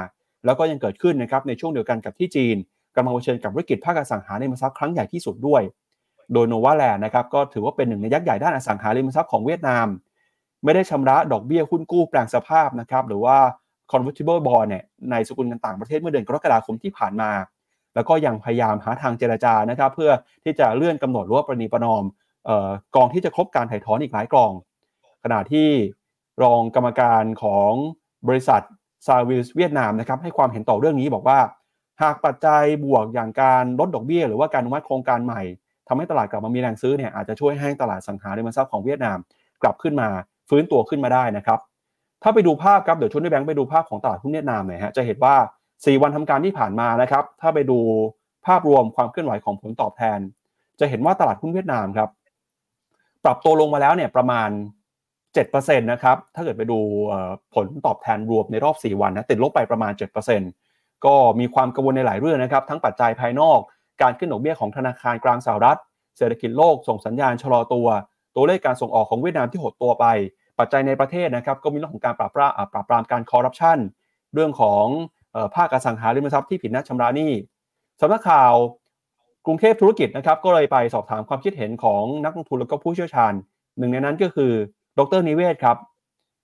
แล้วก็ยังเกิดขึ้นนะครับในช่วงเดียวกันกับที่จีนกำลังเผชิญกับวิกฤตภาคอสังหาริมทรัพย์ครั้งใหญ่ที่สุดด้วย โดยโนวาแลนด์นะครับก็ถือว่าเป็นหนึ่งในยักษ์ใหญ่ด้านอสังหาริมทรัพย์ของเวียดนาม ไม่ได้ชำระดอกเบี้ยหุ้นกู้แปลงสภาพนะครับหรือว่า convertible bond เนี่ยในสกุลเงินต่างประเทศเมื่อเดือนกรกฎาคมที่ผ่านมา แล้วก็ยังพยายามหาทางเจรจานะครับเพื่อที่จะเลื่อนกำหนดหรือว่าประนีประนอมเอ่อกองที่จะครบการถ่ายถอนอีกหลายกอง ขณะที่รองกรรมการของบริษัท ซาวิสเวียดนามนะครับให้ความเห็นต่อเรื่องนี้บอกว่า หากปัจจัยบวกอย่างการลดดอกเบี้ย หรือว่าการอนุมัติโครงการใหม่ทำให้ตลาดกลับมามีแรงซื้อเนี่ยอาจจะช่วยให้ตลาดสังหาริมทรัพย์ของเวียดนามกลับขึ้นมาฟื้นตัวขึ้นมาได้นะครับ ถ้าไปดูภาพครับเดี๋ยวชวนด้วยแบงค์ไปดูภาพของตลาดหุ้นเวียดนามหน่อยฮะจะเห็นว่า 4 วันทำการที่ผ่านมานะครับ ถ้าไปดูภาพรวมความเคลื่อนไหวของผลตอบแทน จะเห็นว่าตลาดหุ้นเวียดนามครับ ปรับตัวลงมาแล้วเนี่ยประมาณ 7%นะครับถ้าเกิดไปดูผลตอบแทนรวมในรอบ 4 วันนะติดลบไปประมาณ 7%ก็มีความกังวลในหลายเรื่องนะครับ ทั้งปัจจัยภายนอก การขึ้นดอกเบี้ยของธนาคารกลางสหรัฐ เศรษฐกิจโลกส่งสัญญาณชะลอตัว ตัวเลขการส่งออกของเวียดนามที่หดตัวไป ปัจจัยในประเทศนะครับก็มีเรื่องของการปราบปรามปราบปรามการคอร์รัปชันเรื่องของภาคอสังหาริมทรัพย์ที่ผิดนัดชำระหนี้สำนักข่าวกรุงเทพธุรกิจนะครับก็เลยไปสอบถามความคิดเห็นของนักลงทุนและก็ผู้เชี่ยวชาญ หนึ่งในนั้นก็คือ ดรนิเวศครับ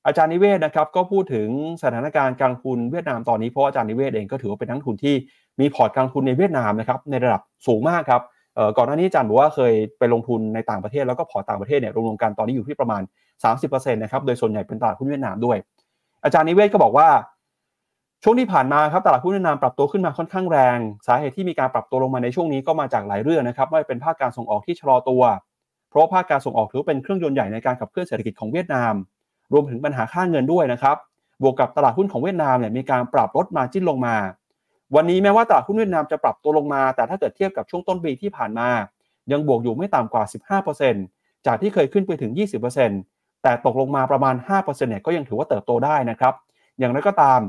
อาจารย์นิเวศนะครับก็พูดถึงสถานการณ์การทุนเวียดนามตอนนี้เพราะอาจารย์นิเวศเองก็ถือว่าเป็นนักทุนที่มีพอร์ตการลงทุนในเวียดนามนะครับในระดับสูงมากครับก่อนหน้านี้อาจารย์บอกว่าเคยไปลงทุนในต่างประเทศแล้วก็พอร์ตต่างประเทศเนี่ยรวมๆกันตอนนี้อยู่ที่ประมาณ 30%นะครับโดยส่วนใหญ่เป็นตลาดหุ้นเวียดนามด้วย อาจารย์นิเวศน์ก็บอกว่าช่วงที่ผ่านมาครับตลาดหุ้นเวียดนามปรับตัวขึ้นมาค่อนข้างแรง สาเหตุที่มีการปรับตัวลงมาในช่วงนี้ก็มาจากหลายเรื่องนะครับไม่ว่าเป็นภาคการส่งออกที่ชะลอตัว เพราะภาคการส่งออกถือเป็นเครื่องยนต์ใหญ่ในการขับเคลื่อนเศรษฐกิจของเวียดนาม รวมถึงปัญหาค่าเงินด้วยนะครับ บวกกับตลาดหุ้นของเวียดนามเนี่ยมีการปรับลดมาจิ้นลงมา วันนี้แม้ว่าตลาดหุ้นเวียดนามจะปรับตัวลงมา แต่ถ้าเกิดเทียบกับช่วงต้นปีที่ผ่านมา ยังบวกอยู่ไม่ต่ำกว่า 15%จากที่เคยขึ้นไปถึง 20%แต่ตกลงมาประมาณ 5%เนี่ยก็ยังถือว่าเติบโตได้นะครับ อย่างไรก็ตาม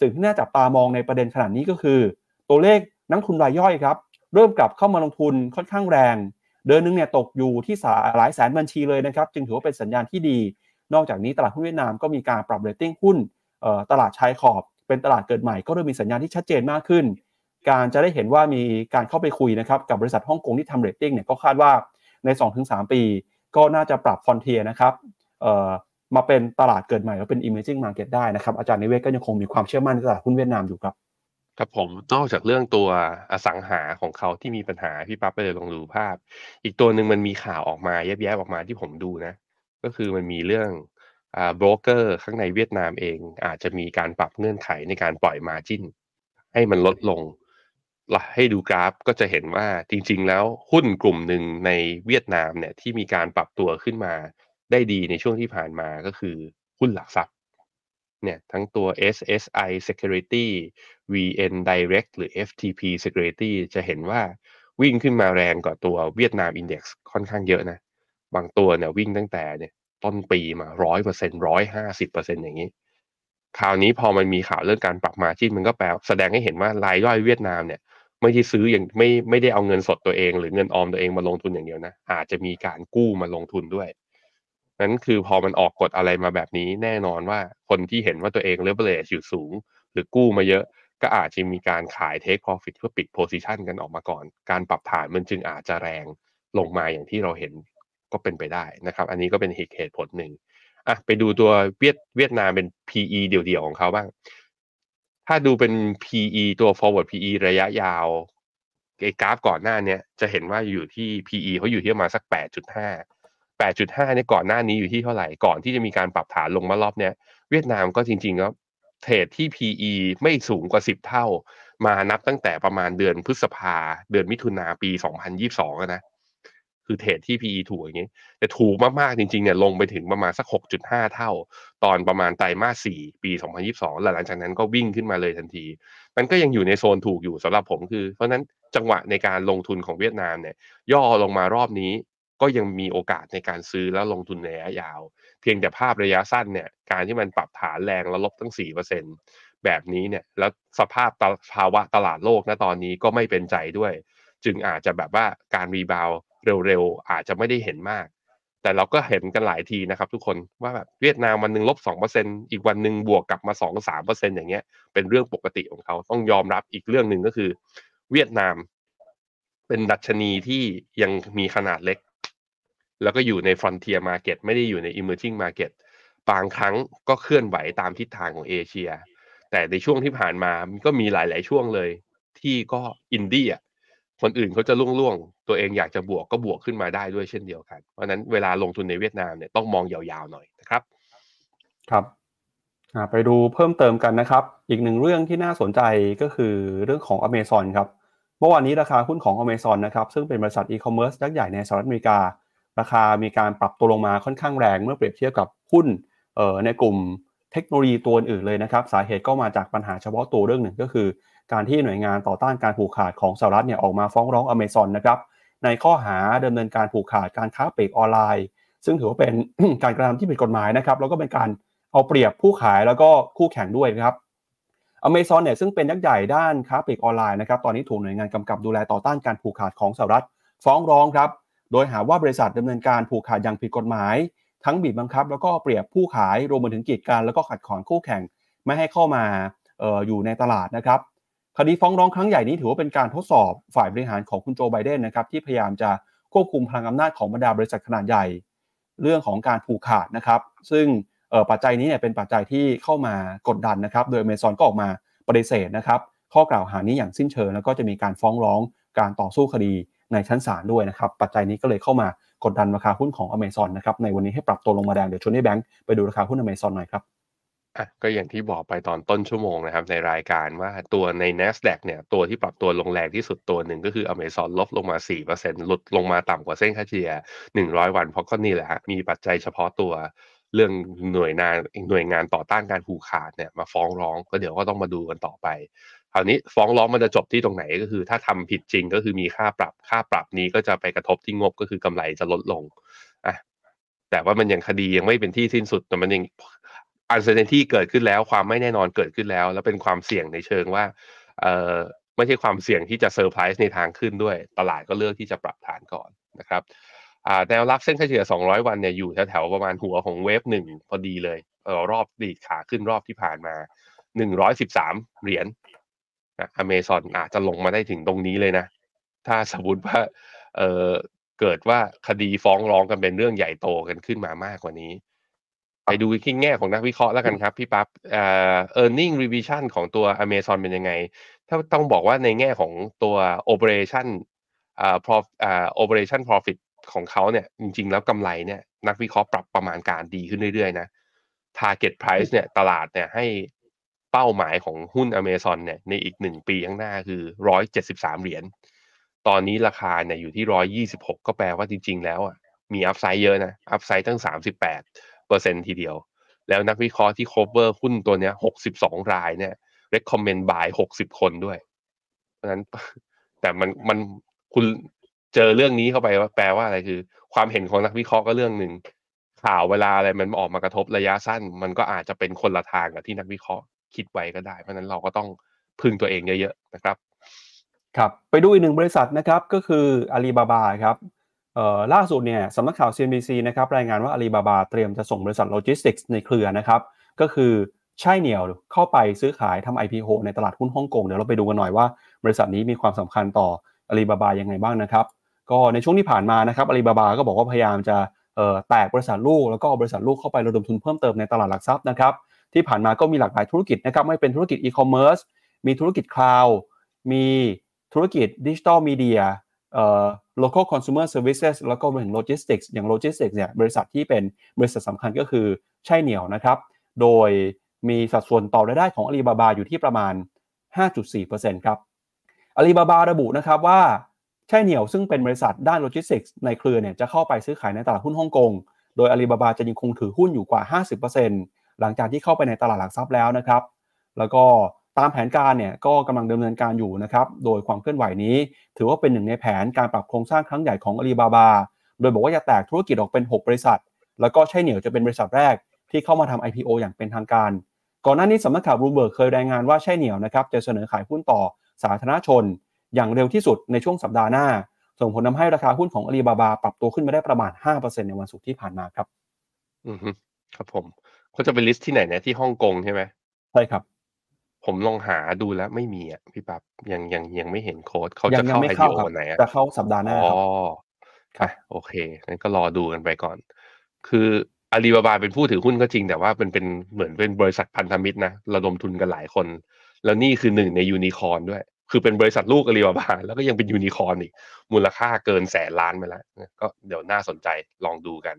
สิ่งที่น่าจับตามองในประเด็นขนาดนี้ก็คือ ตัวเลขนักทุนรายย่อยครับเริ่มกลับเข้ามาลงทุนค่อนข้างแรง เดือนนึงเนี่ยตกอยู่ที่หลายแสนบัญชีเลยนะครับ จึงถือว่าเป็นสัญญาณที่ดี นอกจากนี้ตลาดหุ้นเวียดนามก็มีการปรับเรตติ้งหุ้นตลาดชายขอบ เป็นตลาดเกิดใหม่ก็เริ่มมีสัญญาณที่ชัดเจนมากขึ้น การจะได้เห็นว่ามีการเข้าไปคุยนะครับกับบริษัทฮ่องกงที่ทำเรตติ้งเนี่ยก็คาดว่าใน 2-3 ปี ก็น่าจะปรับ frontier นะครับมาเป็นตลาดเกิดใหม่แล้วเป็น emerging market ได้นะครับอาจารย์นิเวศน์ก็ยังคงมีความเชื่อมั่นในตลาดหุ้นเวียดนามอยู่ครับ ครับผม นอกจากเรื่องตัวอสังหาของเขาที่มีปัญหา พี่ปั๊บไปเลยลองดูภาพ อีกตัวหนึ่งมันมีข่าวออกมาแยบๆออกมาที่ผมดูนะ ก็คือมันมีเรื่องอ่าโบรกเกอร์ข้างในเวียดนามเอง อาจจะมีการปรับเงื่อนไขในการปล่อยมาจินให้มันลดลง ให้ดูกราฟก็จะเห็นว่าจริงๆ แล้วหุ้นกลุ่มหนึ่งในเวียดนามเนี่ยที่มีการปรับตัวขึ้นมาได้ดีในช่วงที่ผ่านมาก็คือหุ้นหลักทรัพย์ เนี่ยทั้งตัว SSI Security VN Direct หรือ FTP Security จะเห็นว่าวิ่งขึ้นมาแรงกว่าตัวเวียดนาม Index ค่อนข้างเยอะนะ บางตัวเนี่ยวิ่งตั้งแต่เนี่ยต้นปีมาร้อยเปอร์เซ็นร้อยห้าสิบเปอร์เซ็นอย่างนี้ คราวนี้พอมันมีข่าวเรื่องการปรับมาจิ้นมันก็แปลแสดงให้เห็นว่ารายย่อยเวียดนามเนี่ยไม่ได้ซื้ออย่างไม่ไม่ได้เอาเงินสดตัวเอง หรือเงินออมตัวเองมาลงทุนอย่างเดียวนะ อาจจะมีการกู้มาลงทุนด้วย นั้นคือพอมันออกกฎอะไรมาแบบนี้แน่นอนว่าคนที่เห็นว่าตัวเอง leverage อยู่สูง หรือกู้มาเยอะก็อาจจะมีการขาย take profit เพื่อปิด position กันออกมาก่อน การปรับฐานมันจึงอาจจะแรงลงมาอย่างที่เราเห็นก็เป็นไปได้นะครับ อันนี้ก็เป็นเหตุผลหนึ่งอะไปดูตัวเวียดเวียดนามเป็น PE เดี่ยวๆของเขาบ้าง ถ้าดูเป็น PE ตัว forward PE ระยะยาวไอ้กราฟก่อนหน้านี้จะเห็นว่าอยู่ที่ PE เขาอยู่ที่ประมาณสัก 8.5 8.5เนี่ยก่อนหน้านี้อยู่ที่เท่าไหร่ก่อนที่จะมีการปรับฐานลงมารอบเนี้ยเวียดนามก็จริงๆก็เทรดที่ PE ไม่สูงกว่า 10 เท่า มานับตั้งแต่ประมาณเดือนพฤษภาเดือนมิถุนาปี 2022 นะ คือเทรดที่ PE ถูกอย่างนี้ แต่ถูกมากๆจริงๆเนี่ยลงไปถึงประมาณสัก 6.5 เท่า ตอนประมาณไตรมาส 4 ปี 2022 แล้วหลังจากนั้นก็วิ่งขึ้นมาเลยทันที มันก็ยังอยู่ในโซนถูกอยู่สำหรับผมคือ เพราะนั้นจังหวะในการลงทุนของเวียดนามเนี่ยย่อลงมารอบนี้ ก็ยังมีโอกาสในการซื้อแล้วลงทุนในระยะยาว เพียงแต่ภาพระยะสั้นเนี่ยการที่มันปรับฐานแรงแล้วลบตั้ง 4%แบบนี้เนี่ยแล้วสภาพภาวะตลาดโลกณตอนนี้ก็ไม่เป็นใจด้วย จึงอาจจะแบบว่าการ rebound เร็วๆ อาจจะไม่ได้เห็นมาก แต่เราก็เห็นกันหลายทีนะครับทุกคนว่าแบบเวียดนามวันหนึ่งลบสองเปอร์เซ็นอีกวันหนึ่งบวกกลับมาสองสามเปอร์เซ็นอย่างเงี้ยเป็นเรื่องปกติของเขาต้องยอมรับอีกเรื่องหนึ่งก็คือ เวียดนาม เป็นดัชนีที่ยังมีขนาดเล็ก แล้วก็อยู่ใน frontier market ไม่ได้อยู่ใน emerging market บางครั้งก็เคลื่อนไหวตามทิศทางของเอเชีย แต่ในช่วงที่ผ่านมาก็มีหลาย ๆ ช่วงเลย ที่ก็อินดี้อะคนอื่นเขาจะล่วงๆ ตัวเองอยากจะบวกก็บวกขึ้นมาได้ด้วยเช่นเดียวกัน เพราะนั้นเวลาลงทุนในเวียดนามเนี่ยต้องมองยาวๆหน่อยนะครับ ครับไปดูเพิ่มเติมกันนะครับ อีกหนึ่งเรื่องที่น่าสนใจก็คือเรื่องของ Amazon ครับ เมื่อวานนี้ราคาหุ้นของ Amazon นะครับซึ่งเป็นบริษัทอีคอมเมิร์ซยักษ์ใหญ่ในสหรัฐอเมริกา ราคามีการปรับตัวลงมาค่อนข้างแรงเมื่อเปรียบเทียบกับหุ้นในกลุ่มเทคโนโลยีตัวอื่นเลยนะครับสาเหตุก็มาจากปัญหาเฉพาะตัวเรื่องหนึ่งก็คือ การที่หน่วยงานต่อต้านการผูกขาดของสหรัฐเนี่ยออกมาฟ้องร้องอเมซอนนะครับในข้อหาดำเนินการผูกขาดการค้าปลีกออนไลน์ ซึ่งถือว่าเป็นการกระทำที่ผิดกฎหมายนะครับแล้วก็เป็นการเอาเปรียบผู้ขายแล้วก็คู่แข่งด้วยครับอเมซอนเนี่ยซึ่งเป็นยักษ์ใหญ่ด้านค้าปลีกออนไลน์นะครับตอนนี้ถูกหน่วยงานกำกับดูแลต่อต้านการผูกขาดของสหรัฐ ฟ้องร้องครับ โดยหาว่าบริษัทดำเนินการผูกขาดอย่างผิดกฎหมาย ทั้งบีบบังคับ แล้วก็เปรียบผู้ขายรวมไปถึงกีดกันแล้วก็ขัดขวางคู่แข่ง ไม่ให้เข้ามาอออยู่ในตลาดนะครับคดีฟ้องร้องครั้งใหญ่นี้ถือว่าเป็นการทดสอบฝ่ายบริหารของคุณโจไบเดนนะครับที่พยายามจะควบคุมพลังอำนาจของบรรดาบริษัทขนาดใหญ่ เรื่องของการผูกขาดนะครับ ซึ่งปัจจัยนี้เนี่ยเป็นปัจจัยที่เข้ามากดดันนะครับ โดยเมซอนก็ออกมาปฏิเสธนะครับ ข้อกล่าวหานี้อย่างสิ้นเชิงแล้วก็จะมีการฟ้องร้องการต่อสู้คดี ในชั้นศาลด้วยนะครับ ปัจจัยนี้ก็เลยเข้ามากดดันราคาหุ้นของอเมซอนนะครับ ในวันนี้ให้ปรับตัวลงมาแดง เดี๋ยวชวนให้แบงค์ไปดูราคาหุ้นอเมซอนหน่อยครับอะก็อย่างที่บอกไปตอนต้นชั่วโมงนะครับ ในรายการว่าตัวใน NASDAQ เนี่ยตัวที่ปรับตัวลงแรงที่สุดตัวหนึ่งก็คือ Amazon ลบลงมา 4%หลุดลงมาต่ำกว่าเส้นค่าเฉลี่ย 100 วัน เพราะก็นี่แหละฮะมีปัจจัยเฉพาะตัวเรื่องหน่วยงานหน่วยงานต่อต้านการผูกขาดเนี่ยมาฟ้องร้องก็เดี๋ยวก็ต้องมาดูกันต่อไป คราวนี้ฟ้องร้องมันจะจบที่ตรงไหนก็คือ ถ้าทำผิดจริงก็คือมีค่าปรับค่าปรับนี้ก็จะไปกระทบที่งบก็คือกำไรจะลดลงอะแต่ว่ามันยังคดียังไม่เป็นที่สิ้นสุดแต่มันยัง uncertainty เกิดขึ้นแล้วความไม่แน่นอนเกิดขึ้นแล้ว แล้วเป็นความเสี่ยงในเชิงว่าเออไม่ใช่ความเสี่ยงที่จะเซอร์ไพรส์ในทางขึ้นด้วย ตลาดก็เลือกที่จะปรับฐานก่อนนะครับอ่าแนวรับเส้นค่าเฉลี่ย 200 วันเนี่ยอยู่แถวๆประมาณหัวของเวฟหนึ่งพอดีเลยเออรอบดีดขาขึ้นรอบที่ผ่านมา 113 เหรียญ อเมซอนอาจจะลงมาได้ถึงตรงนี้เลยนะ ถ้าสมมติว่าเออเกิดว่าคดีฟ้องร้องกันเป็นเรื่องใหญ่โตกันขึ้นมามากกว่านี้ ไปดูที่แง่ของนักวิเคราะห์แล้วกันครับ พี่ปั๊บเอ่อ earning revision ของตัว Amazon เป็นยังไง ถ้าต้องบอกว่าในแง่ของตัว operation อ่า prof อ่า operation profit ของเขาเนี่ย จริง ๆ แล้วกำไรเนี่ย นักวิเคราะห์ปรับประมาณการดีขึ้นเรื่อย ๆ นะ target price เนี่ย ตลาดเนี่ยให้ เป้าหมายของหุ้น Amazon เนี่ยในอีกหนึ่งปีข้างหน้าคือร้อยเจ็ดสิบสามเหรียญ ตอนนี้ราคาเนี่ยอยู่ที่ร้อยยี่สิบหกก็แปลว่าจริง ๆ แล้วอะมีอัพไซด์เยอะนะ อัพไซด์ตั้งสามสิบแปดเปอร์เซ็นทีเดียว แล้วนักวิเคราะห์ที่ cover หุ้นตัวเนี้ยหกสิบสองรายเนี่ย recommend buy หกสิบคนด้วย เพราะฉะนั้นแต่มันมันคุณเจอเรื่องนี้เข้าไปว่าแปลว่าอะไรคือ ความเห็นของนักวิเคราะห์ก็เรื่องหนึ่งข่าวเวลาอะไรมันออกมากระทบระยะสั้น มันก็อาจจะเป็นคนละทางกับที่นักวิเคราะห์ คิดไว้ก็ได้ เพราะนั้นเราก็ต้องพึ่งตัวเองเยอะๆนะครับครับไปดูอีกหนึ่งบริษัทนะครับก็คืออาลีบาบาครับเอ่อล่าสุดเนี่ยสำนักข่าว CNBC นะครับรายงานว่าอาลีบาบาเตรียมจะส่งบริษัทโลจิสติกส์ในเครือนะครับก็คือไช่เหนี่ยวเข้าไปซื้อขายทำ IPO ในตลาดหุ้นฮ่องกงเดี๋ยวเราไปดูกันหน่อยว่า บริษัทนี้มีความสำคัญต่ออาลีบาบายังไงบ้างนะครับก็ในช่วงที่ผ่านมานะครับอาลีบาบาก็บอกว่าพยายามจะแตกบริษัทลูกแล้วก็เอาบริษัทลูกเข้าไประดมทุนเพิ่มเติมในตลาดหลักทรัพย์นะครับ ที่ผ่านมาก็มีหลากหลายธุรกิจนะครับไม่เป็นธุรกิจอีคอมเมิร์ซมีธุรกิจ cloud มีธุรกิจ digital media เอ่อ local consumer services แล้วก็รวมถึง logistics อย่าง logistics เนี่ยบริษัทที่เป็นบริษัทสำคัญก็คือใช่เหนียวนะครับ โดยมีสัดส่วนต่อรายได้ของอาลีบาบาอยู่ที่ประมาณ 5.4%ครับอาลีบาบาระบุนะครับว่าใช่เหนียวซึ่งเป็นบริษัทด้านโลจิสติกส์ในเครือเนี่ยจะเข้าไปซื้อขายในตลาดหุ้นฮ่องกง โดยอาลีบาบาจะยังคงถือหุ้นอยู่กว่า 50% หลังจากที่เข้าไปในตลาดหลักทรัพย์แล้วนะครับ แล้วก็ตามแผนการเนี่ยก็กำลังดำเนินการอยู่นะครับ โดยความเคลื่อนไหวนี้ ถือว่าเป็นหนึ่งในแผนการปรับโครงสร้างครั้งใหญ่ของอาลีบาบา โดยบอกว่าจะแตกธุรกิจออกเป็น 6 บริษัท แล้วก็ไช่เหนี่ยวจะเป็นบริษัทแรกที่เข้ามาทำ IPO อย่างเป็นทางการ ก่อนหน้านี้สำนักข่าวบลูเบิร์กเคยรายงานว่าไช่เหนี่ยวนะครับจะเสนอขายหุ้นต่อสาธารณชน อย่างเร็วที่สุดในช่วงสัปดาห์หน้า ส่งผลทำให้ราคาหุ้นของอาลีบาบาปรับตัวขึ้นมาได้ประมาณ5%ในวันศุกร์ที่ผ่านมาครับอือ ครับผมเขาจะไป list ที่ไหนเนี่ยที่ฮ่องกงใช่ไหมใช่ครับ ผมลองหาดูแล้วไม่มีอะพี่ปั๊บยังยังยังไม่เห็นโค้ดเขายัจะยัเข้าไม่ IPO เข้าครับวันไหนอะจะเข้าสัปดาห์หน้าอ๋อครับครับอะโอเคงั้นก็รอดูกันไปก่อน คืออาลีบาบาเป็นผู้ถือหุ้นก็จริง แต่ว่าเป็นเป็นเหมือนเป็นบริษัทพันธมิตรนะระดมทุนกันหลายคน แล้วนี่คือหนึ่งในยูนิคอร์นด้วย คือเป็นบริษัทลูกอาลีบาบาแล้วก็ยังเป็นยูนิคอร์นอีกมูลค่าเกินแสนล้านไปแล้วก็เดี๋ยวน่าสนใจลองดูกัน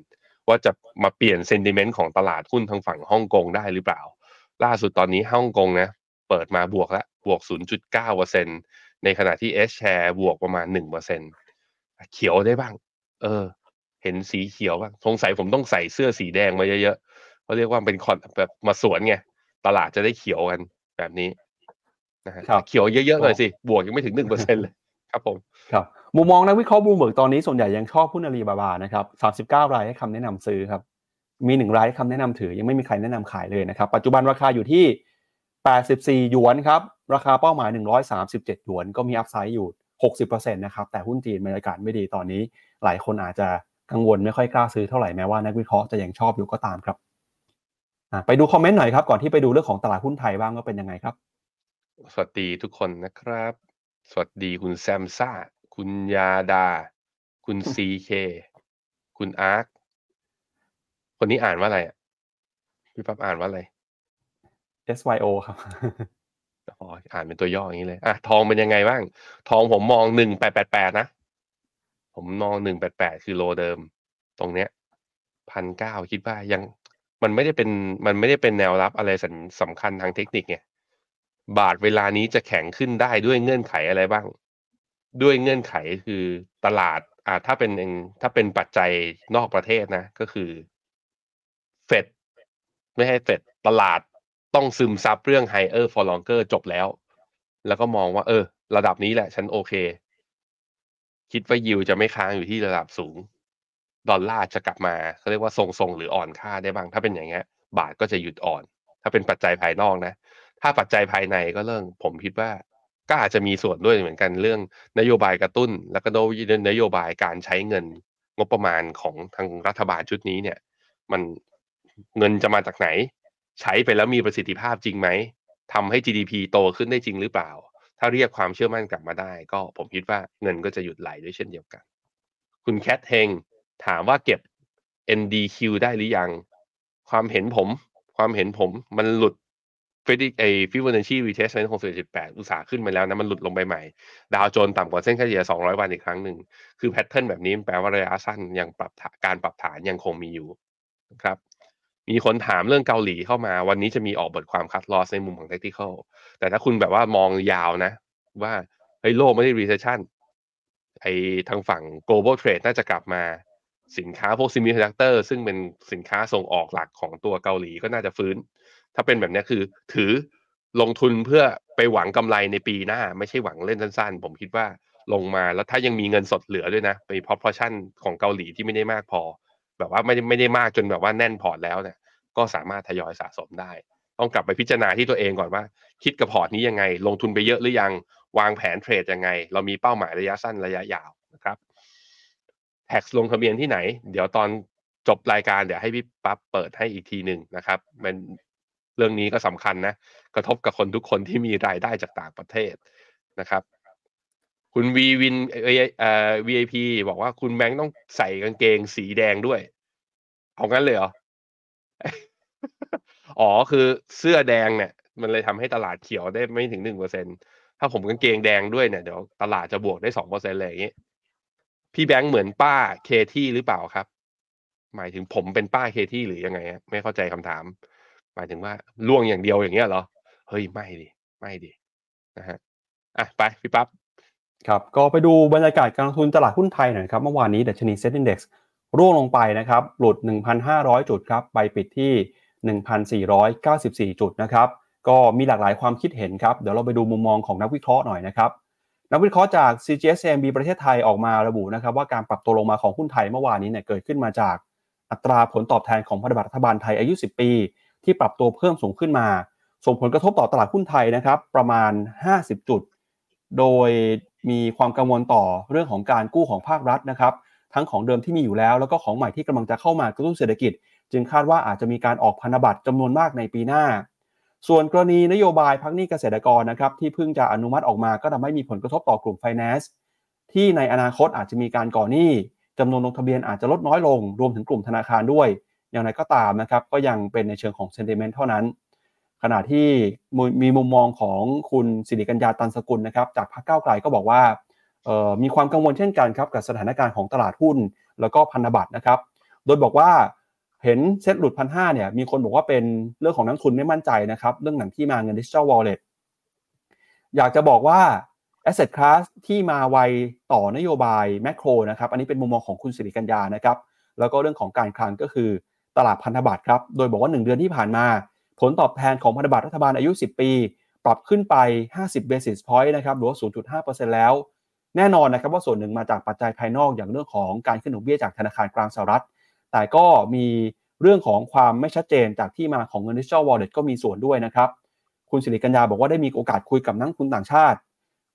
ว่าจะมาเปลี่ยน sentiment ของตลาดหุ้นทางฝั่งฮ่องกงได้หรือเปล่า ล่าสุดตอนนี้ฮ่องกงนะเปิดมาบวกแล้วบวก 0.9%ในขณะที่ S share บวกประมาณ 1%เขียวได้บ้าง เออ เห็นสีเขียวบ้างสงสัยผมต้องใส่เสื้อสีแดงมาเยอะๆเขาเรียกว่าเป็นคอนแบบมาสวนไงตลาดจะได้เขียวกันแบบนี้นะฮะครับเขียวเยอะๆหน่อยสิ บวกยังไม่ถึง1%เลยครับผม ครับ มุมมองนักวิเคราะห์บลูเบิร์กตอนนี้ส่วนใหญ่ยังชอบหุ้นอาลีบาบานะครับ39 รายให้คำแนะนำซื้อครับ มีหนึ่งรายให้คำแนะนำถือ ยังไม่มีใครแนะนำขายเลยนะครับ ปัจจุบันราคาอยู่ที่ 84 หยวนครับ ราคาเป้าหมาย 137 หยวน ก็มีอัพไซด์อยู่ 60%นะครับ แต่หุ้นจีนบรรยากาศไม่ดีตอนนี้ หลายคนอาจจะกังวลไม่ค่อยกล้าซื้อเท่าไหร่แม้ว่านักวิเคราะห์จะยังชอบอยู่ก็ตามครับไปดูคอมเมนต์หน่อยครับก่อนที่ไปดูเรื่องของตลาดหุ้นไทยบ้างว่าเป็นยังไงครับ สวัสดีทุกคนนะครับ สวัสดีคุณแซมซ่า คุณยาดา คุณซีเค คุณอาร์ค คนนี้อ่านว่าอะไรอะพี่ปั๊บอ่านว่าอะไร SYO ครับอ๋ออ่านเป็นตัวย่ออย่างนี้เลย อะ ทองเป็นยังไงบ้าง ทองผมมองหนึ่งแปดแปดแปดนะ ผมมองหนึ่งแปดแปดคือโลเดิม ตรงเนี้ยพันเก้าคิดว่ายัง มันไม่ได้เป็น มันไม่ได้เป็นแนวรับอะไรสำสำคัญทางเทคนิคไงบาทเวลานี้จะแข็งขึ้นได้ด้วยเงื่อนไขอะไรบ้าง ด้วยเงื่อนไขคือตลาดอ่าถ้าเป็นเองถ้าเป็นปัจจัยนอกประเทศนะ ก็คือเฟดไม่ให้เฟดตลาดต้องซึมซับเรื่อง higher for longer จบแล้ว แล้วก็มองว่า เออ ระดับนี้แหละ ฉันโอเค คิดว่ายิวจะไม่ค้างอยู่ที่ระดับสูง ดอลลาร์จะกลับมาเขาเรียกว่าทรงๆหรืออ่อนค่าได้บ้าง ถ้าเป็นอย่างเงี้ย บาทก็จะหยุดอ่อน ถ้าเป็นปัจจัยภายนอกนะ ถ้าปัจจัยภายในก็เรื่อง ผมคิดว่า ก็อาจจะมีส่วนด้วยเหมือนกันเรื่องนโยบายกระตุ้น แล้วก็นโยบายการใช้เงินงบประมาณของทางรัฐบาลชุดนี้เนี่ย มันเงินจะมาจากไหน ใช้ไปแล้วมีประสิทธิภาพจริงไหมทำให้ GDP โตขึ้นได้จริงหรือเปล่า ถ้าเรียกความเชื่อมั่นกลับมาได้ ก็ผมคิดว่าเงินก็จะหยุดไหลด้วยเช่นเดียวกัน คุณแคทเฮงถามว่าเก็บ NDQ ได้หรือยัง ความเห็นผม ความเห็นผมมันหลุด ฟดิไอ Fibonacci retracement ของ4.8อุตสาห์ขึ้นมาแล้วนะ มันหลุดลงไปใหม่ ดาวโจนต่ำกว่าเส้นเฉลี่ย200วันอีกครั้งหนึ่ง คือ pattern แบบนี้แปลว่าระยะสั้นยังปรับการปรับฐานยังคงมีอยู่นะครับมีคนถามเรื่องเกาหลีเข้ามา วันนี้จะมีออกบทความ cut loss ในมุมของ technical แต่ถ้าคุณแบบว่ามองยาวนะ ว่าเฮ้ยโลกไม่ได้ recession ไอทางฝั่ง global trade น่าจะกลับมาสินค้าพวก semiconductor ซึ่งเป็นสินค้าส่งออกหลักของตัวเกาหลีก็น่าจะฟื้น ถ้าเป็นแบบนี้คือ ถือลงทุนเพื่อไปหวังกำไรในปีหน้า ไม่ใช่หวังเล่นสั้นๆ ผมคิดว่าลงมาแล้วถ้ายังมีเงินสดเหลือด้วยนะไป proportion ของเกาหลีที่ไม่ได้มากพอ แบบว่าไม่ได้ไม่ได้มากจนแบบว่าแน่นพอร์ตแล้วเนี่ยก็สามารถทยอยสะสมได้ ต้องกลับไปพิจารณาที่ตัวเองก่อนว่า คิดกับพอร์ตนี้ยังไง ลงทุนไปเยอะหรือยังวางแผนเทรดยังไง เรามีเป้าหมายระยะสั้นระยะยาวนะครับแท็กลงทะเบียนที่ไหน เดี๋ยวตอนจบรายการเดี๋ยวให้พี่ปั๊บเปิดให้อีกทีหนึ่งนะครับเป็น เรื่องนี้ก็สำคัญนะ กระทบกับคนทุกคนที่มีรายได้จากต่างประเทศนะครับ คุณวีวินเอ่อ VIP บอกว่าคุณแบงค์ต้องใส่กางเกงสีแดงด้วย เอางั้นเลยเหรอ อ๋อคือเสื้อแดงเนี่ย มันเลยทำให้ตลาดเขียวได้ไม่ถึงหนึ่งเปอร์เซ็นถ้าผมกางเกงแดงด้วยเนี่ยเดี๋ยวตลาดจะบวกได้สองเปอร์เซ็นต์เลยอย่างนี้พี่แบงค์เหมือนป้าเคที่หรือเปล่าครับ หมายถึงผมเป็นป้าเคที่หรือยังไงฮะไม่เข้าใจคำถาม หมายถึงว่าล่วงอย่างเดียวอย่างเงี้ยเหรอ เฮ้ยไม่ดิไม่ดินะฮะอะไปพี่ปั๊บครับก็ไปดูบรรยากาศการลงทุนตลาดหุ้นไทยหน่อยครับ เมื่อวานนี้ดัชนีเซ็นดี x ร่วงลงไปนะครับ หลุด 1,500 จุดครับ ไปปิดที่ 1,494 จุดนะครับ ก็มีหลากหลายความคิดเห็นครับ เดี๋ยวเราไปดูมุมมองของนักวิเคราะห์หน่อยนะครับ นักวิเคราะห์จาก CGSMB ประเทศไทยออกมาระบุนะครับว่าการปรับตัวลงมาของหุ้นไทยเมื่อวานนี้เนี่ยเกิดขึ้นมาจากอัตราผลตอบแทนของพันธบัตรรัฐบาลไทยอายุ 10 ปี ที่ปรับตัวเพิ่มสูงขึ้นมา ส่งผลกระทบต่อตลาดหุ้นไทยนะครับ ประมาณ 50 จุด โดยมีความกังวลต่อเรื่องของการกู้ของภาครัฐนะครับ ทั้งของเดิมที่มีอยู่แล้ว แล้วก็ของใหม่ที่กำลังจะเข้ามากระตุ้นเศรษฐกิจ จึงคาดว่าอาจจะมีการออกพันธบัตรจำนวนมากในปีหน้า ส่วนกรณีนโยบายพักหนี้เกษตรกรนะครับที่เพิ่งจะอนุมัติออกมาก็ทำให้มีผลกระทบต่อกลุ่มไฟแนนซ์ที่ในอนาคตอาจจะมีการก่อหนี้จำนวนลงทะเบียนอาจจะลดน้อยลง รวมถึงกลุ่มธนาคารด้วย อย่างไรก็ตามนะครับก็ยังเป็นในเชิงของเซนติเมนต์เท่านั้น ขณะที่มีมุมมองของคุณสิริกัญญาตันสกุลนะครับจากพรรคก้าวไกลก็บอกว่ามีความกังวลเช่นกันครับกับสถานการณ์ของตลาดหุ้น แล้วก็พันธบัตรนะครับ โดยบอกว่าเห็นเซ็ตหลุดพันห้าเนี่ยมีคนบอกว่าเป็นเรื่องของนักทุนไม่มั่นใจนะครับเรื่องหนังที่มาเงินดิจิทัลวอลเล็ตอยากจะบอกว่า asset class ที่มาไวต่อนโยบายแมคโครนะครับอันนี้เป็นมุมมองของคุณสิริกัญญานะครับแล้วก็เรื่องของการคลังก็คือ ตลาดพันธบัตรครับ โดยบอกว่า 1 เดือนที่ผ่านมา ผลตอบแทนของพันธบัตรรัฐบาลอายุ 10 ปี ปรับขึ้นไป 50 basis point นะครับหรือว่า0.5%แล้ว แน่นอนนะครับว่าส่วนหนึ่งมาจากปัจจัยภายนอกอย่างเรื่องของการขึ้นดอกเบี้ยจากธนาคารกลางสหรัฐ แต่ก็มีเรื่องของความไม่ชัดเจนจากที่มาของเงินดิจิทัลวอลเล็ตก็มีส่วนด้วยนะครับ คุณสิริกัญญาบอกว่าได้มีโอกาสคุยกับนักทุนต่างชาติ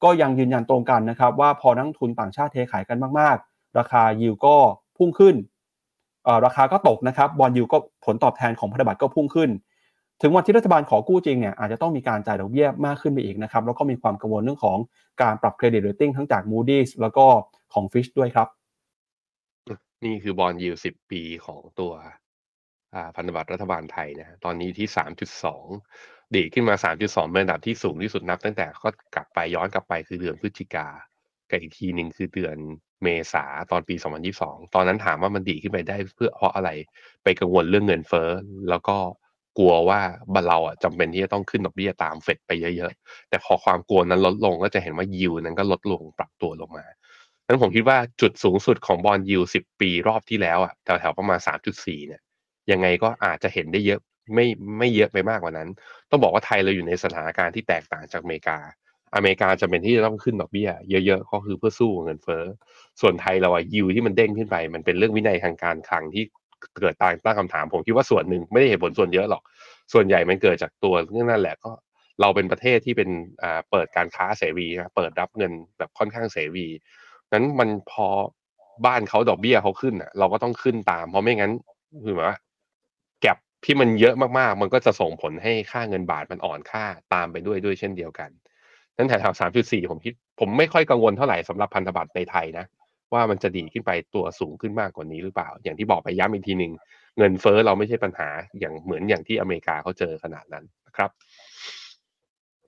ก็ยังยืนยันตรงกันนะครับว่าพอนักทุนต่างชาติเทขายกันมากๆ ราคายิวก็พุ่งขึ้น ราคาก็ตกนะครับบอลยิวก็ผลตอบแทนของพันธบัตรก็พุ่งขึ้น ถึงวันที่รัฐบาลขอกู้จริงเนี่ยอาจจะต้องมีการจ่ายดอกเบี้ยมากขึ้นไปอีกนะครับแล้วก็มีความกังวลเรื่องของการปรับเครดิตเรตติ้งทั้งจาก Moody's แล้วก็ของ Fitch ด้วยครับ นี่คือบอลยิวสิบปีของตัวพันธบัตรรัฐบาลไทยนะตอนนี้ที่สามจุดสองดีขึ้นมาสามจุดสองเป็นระดับที่สูงที่สุดนับตั้งแต่ก็กลับไปย้อนกลับไปคือเดือนพฤศจิกากับอีกทีหนึ่งคือเดือน เมษาตอนปี 2022 ตอนนั้นถามว่ามันดีขึ้นไปได้เพื่อเพราะอะไร ไปกังวลเรื่องเงินเฟ้อ แล้วก็กลัวว่าบัเราอะจำเป็นที่จะต้องขึ้นดอกเบี้ยตามเฟดไปเยอะๆ แต่พอความกลัวนั้นลดลงก็จะเห็นว่ายิวนั้นก็ลดลงปรับตัวลงมานั้นผมคิดว่าจุดสูงสุดของบอลยิว10ปีรอบที่แล้วอะแถวๆประมาณ 3.4 เนี่ย ยังไงก็อาจจะเห็นได้เยอะไม่ไม่เยอะไปมากกว่านั้น ต้องบอกว่าไทยเราอยู่ในสถานการณ์ที่แตกต่างจากอเมริกา อเมริกาจะเป็นที่จะต้องขึ้นดอกเบี้ยเยอะๆ ก็คือเพื่อสู้เงินเฟ้อ ส่วนไทยเราอะยิวที่มันเด้งขึ้นไป มันเป็นเรื่องวินัยทางการคลังที่เกิดตั้งตั้งคำถาม ผมคิดว่าส่วนหนึ่งไม่ได้เหตุผลส่วนเยอะหรอก ส่วนใหญ่มันเกิดจากตัวเรื่องนั่นแหละก็เราเป็นประเทศที่เป็นอ่าเปิดการค้าเสรีนะเปิดรับเงินแบบค่อนข้างเสรีนั้นมันพอบ้านเขาดอกเบี้ยเขาขึ้นอะ เราก็ต้องขึ้นตาม เพราะไม่งั้นคือหมายว่าแก็บที่มันเยอะมากๆ มันก็จะส่งผลให้ค่าเงินบาทมันอ่อนค่าตามไปด้วยด้วยเช่นเดียวกัน นั้นแถวๆสามจุดสี่ผมคิด ผมไม่ค่อยกังวลเท่าไหร่สำหรับพันธบัตรในไทยนะ ว่ามันจะดีขึ้นไปตัวสูงขึ้นมากกว่านี้หรือเปล่า อย่างที่บอกไปย้ำอีกทีหนึ่งเงินเฟ้อเราไม่ใช่ปัญหาอย่างเหมือนอย่างที่อเมริกาเขาเจอขนาดนั้นนะครับ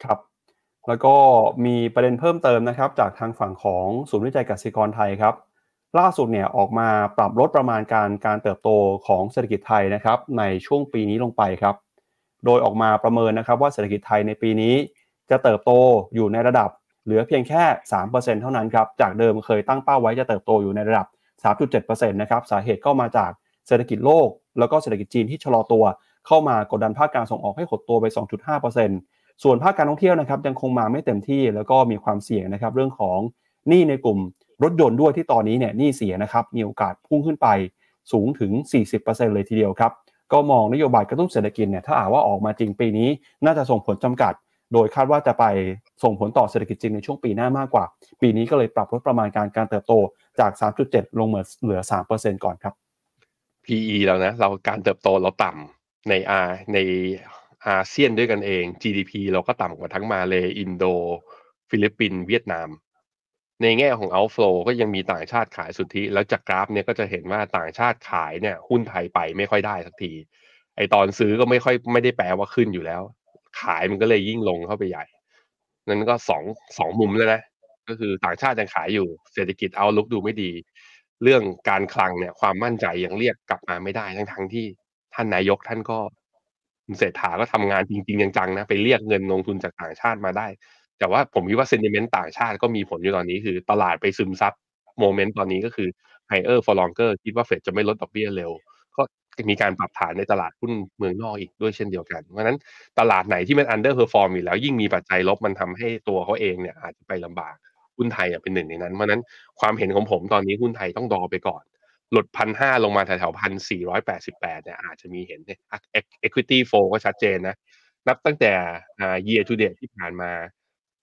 ครับ แล้วก็มีประเด็นเพิ่มเติมนะครับ จากทางฝั่งของศูนย์วิจัยกสิกรไทยครับ ล่าสุดเนี่ยออกมาปรับลดประมาณการการเติบโตของเศรษฐกิจไทยนะครับ ในช่วงปีนี้ลงไปครับ โดยออกมาประเมินนะครับว่าเศรษฐกิจไทยในปีนี้ จะเติบโตอยู่ในระดับ เหลือเพียงแค่ 3%เท่านั้นครับ จากเดิมเคยตั้งเป้าไว้จะเติบโตอยู่ในระดับ 3.7%นะครับสาเหตุก็มาจากเศรษฐกิจโลก แล้วก็เศรษฐกิจจีนที่ชะลอตัว เข้ามากดดันภาคการส่งออกให้หดตัวไป 2.5%ส่วนภาคการท่องเที่ยวนะครับยังคงมาไม่เต็มที่แล้วก็มีความเสี่ยงนะครับเรื่องของหนี้ในกลุ่มรถยนต์ด้วยที่ตอนนี้เนี่ยหนี้เสียนะครับมีโอกาสพุ่งขึ้นไปสูงถึง 40%เลยทีเดียวครับก็มองนโยบายกระตุ้นเศรษฐกิจเนี่ยถ้าอาว่าออกมาจริงปีนี้ น่าจะส่งผลจำกัด โดยคาดว่าจะไปส่งผลต่อเศรษฐกิจจริงในช่วงปีหน้ามากกว่า ปีนี้ก็เลยปรับลดประมาณการการเติบโตจาก 3.7 ลงมาเหลือ 3%ก่อนครับ PE เรานะ เราการเติบโตเราต่ำในอาในอาเซียนด้วยกันเอง GDP เราก็ต่ำกว่าทั้งมาเลอินโด ฟิลิปปินส์เวียดนาม ในแง่ของ outflow ก็ยังมีต่างชาติขายสุทธิ แล้วจากกราฟเนี่ยก็จะเห็นว่าต่างชาติขายเนี่ยหุ้นไทยไปไม่ค่อยได้สักที ไอตอนซื้อก็ไม่ค่อยไม่ได้แปลว่าขึ้นอยู่แล้ว ขายมันก็เลยยิ่งลงเข้าไปใหญ่ นั้นก็สองสองมุมเลยนะ ก็คือต่างชาติยังขายอยู่ เศรษฐกิจเอาลุกดูไม่ดี เรื่องการคลังเนี่ย ความมั่นใจยังเรียกกลับมาไม่ได้ทั้งทั้งที่ท่านนายกท่านก็เศรษฐาก็ทำงานจริง ๆ จังๆนะไปเรียกเงินลงทุนจากต่างชาติมาได้ แต่ว่าผมคิดว่า sentiment ต่างชาติก็มีผลอยู่ตอนนี้ คือตลาดไปซึมซับ moment ตอนนี้ก็คือ higher for longer คิดว่าเฟดจะไม่ลดดอกเบี้ยเร็ว ก็ มีการปรับฐานในตลาดหุ้นเมืองนอกอีกด้วยเช่นเดียวกัน เพราะนั้นตลาดไหนที่มัน underperform อยู่แล้ว ยิ่งมีปัจจัยลบมันทำให้ตัวเขาเองเนี่ยอาจจะไปลำบากหุ้นไทยเป็นหนึ่งในนั้น เพราะนั้นความเห็นของผมตอนนี้หุ้นไทยต้องรอไปก่อน หลุดพันห้าลงมาแถวๆพันสี่ร้อยแปดสิบแปดเนี่ยอาจจะมีเห็นเนี่ย equity flow ก็ชัดเจนนะ นับตั้งแต่ year to date ที่ผ่านมา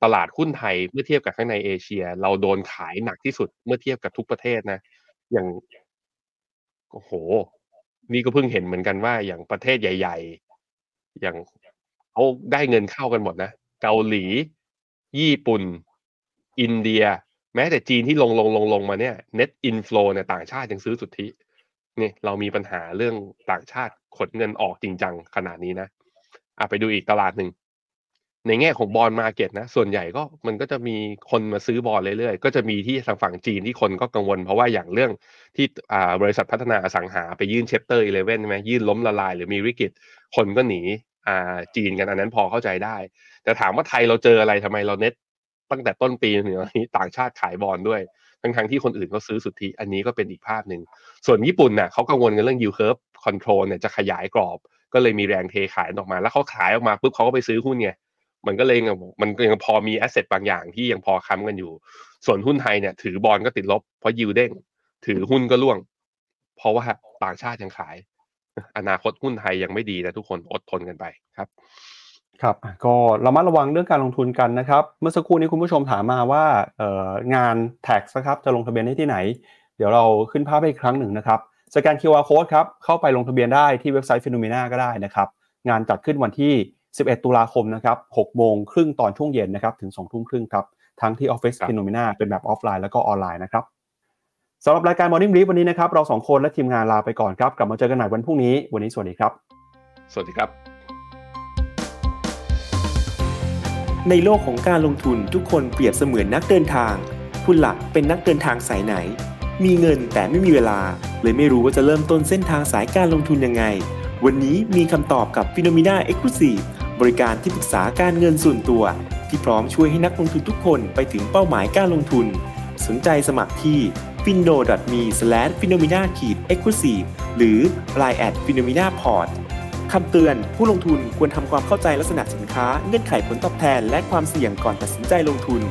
ตลาดหุ้นไทยเมื่อเทียบกับข้างในเอเชีย เราโดนขายหนักที่สุดเมื่อเทียบกับทุกประเทศนะ อย่างโอ้โห นี่ก็เพิ่งเห็นเหมือนกันว่าอย่างประเทศใหญ่ ๆ อย่างเขาได้เงินเข้ากันหมดนะ เกาหลี ญี่ปุ่น อินเดีย แม้แต่จีนที่ลงลงลงลงมาเนี่ย net inflow เนี่ยต่างชาติยังซื้อสุทธินี่เรามีปัญหาเรื่องต่างชาติขนเงินออกจริงจังขนาดนี้นะอะไปดูอีกตลาดหนึ่ง ในแง่ของ bond market นะ ส่วนใหญ่ก็มันก็จะมีคนมาซื้อบอลเรื่อยๆ ก็จะมีที่ทางฝั่งจีนที่คนก็กังวล เพราะว่าอย่างเรื่องที่บริษัทพัฒนาอสังหาไปยื่น Chapter Eleven ใช่ไหมยื่นล้มละลายหรือมีวิกฤต คนก็หนีจีนกันอันนั้นพอเข้าใจได้ แต่ถามว่าไทยเราเจออะไรทำไมเราเน็ตตั้งแต่ต้นปีถึงตอนนี้ต่างชาติขายบอลด้วย ทั้งทั้งๆที่คนอื่นเขาซื้อสุทธิ อันนี้ก็เป็นอีกภาพหนึ่ง ส่วนญี่ปุ่นน่ะเขากังวลกันเรื่อง yield curve control เนี่ยจะขยายกรอบ ก็เลยมีแรงเทขายออกมา แล้วเขาขายออกมาปุ๊บเขาก็ไปซื้อหุ้นไง มันก็เลยมันก็ยังพอมีแอสเซทบางอย่างที่ยังพอค้ำกันอยู่ ส่วนหุ้นไทยเนี่ย ถือบอลก็ติดลบ เพราะยิวเด้ง ถือหุ้นก็ร่วง เพราะว่าต่างชาติยังขาย อนาคตหุ้นไทยยังไม่ดีนะทุกคนอดทนกันไปครับครับก็ระมัดระวังเรื่องการลงทุนกันนะครับ เมื่อสักครู่นี้คุณผู้ชมถามมาว่าเอองาน tax นะครับจะลงทะเบียนได้ที่ไหน เดี๋ยวเราขึ้นภาพให้อีกครั้งหนึ่งนะครับสแกน QR code ครับเข้าไปลงทะเบียนได้ที่เว็บไซต์ Phenomena ก็ได้นะครับ งานจัดขึ้นวันที่ 11 ตุลาคมนะครับ6โมงครึ่งตอนช่วงเย็นนะครับถึง2ทุ่มครึ่งครับทั้งที่ Office ครับ Phenomena เป็นแบบออฟไลน์แล้วก็ออนไลน์นะครับสำหรับรายการ Morning Brief วันนี้นะครับเราสองคนและทีมงานลาไปก่อนครับกลับมาเจอกันใหม่วันพรุ่งนี้ วันนี้สวัสดีครับ สวัสดีครับ ในโลกของการลงทุนทุกคนเปรียบเสมือนนักเดินทาง คุณละ่ะเป็นนักเดินทางสายไหน มีเงินแต่ไม่มีเวลา เลยไม่รู้ว่าจะเริ่มต้นเส้นทางสายการลงทุนยังไง วันนี้มีคำตอบกับ p h e n o m e n a Exclusive บริการที่ปรึกษาการเงินส่วนตัว ที่พร้อมช่วยให้นักลงทุนทุกคนไปถึงเป้าหมายการลงทุน สนใจสมัครที่ f i n o m e p h e n o m e n a e x c l u s i v e หรือ line at p h e n o m e n a p o r t คำเตือนผู้ลงทุนควรทำความเข้าใจลักษณะสินค้าเงื่อนไขผลตอบแทน และความเสี่ยงก่อนตัดสินใจลงทุน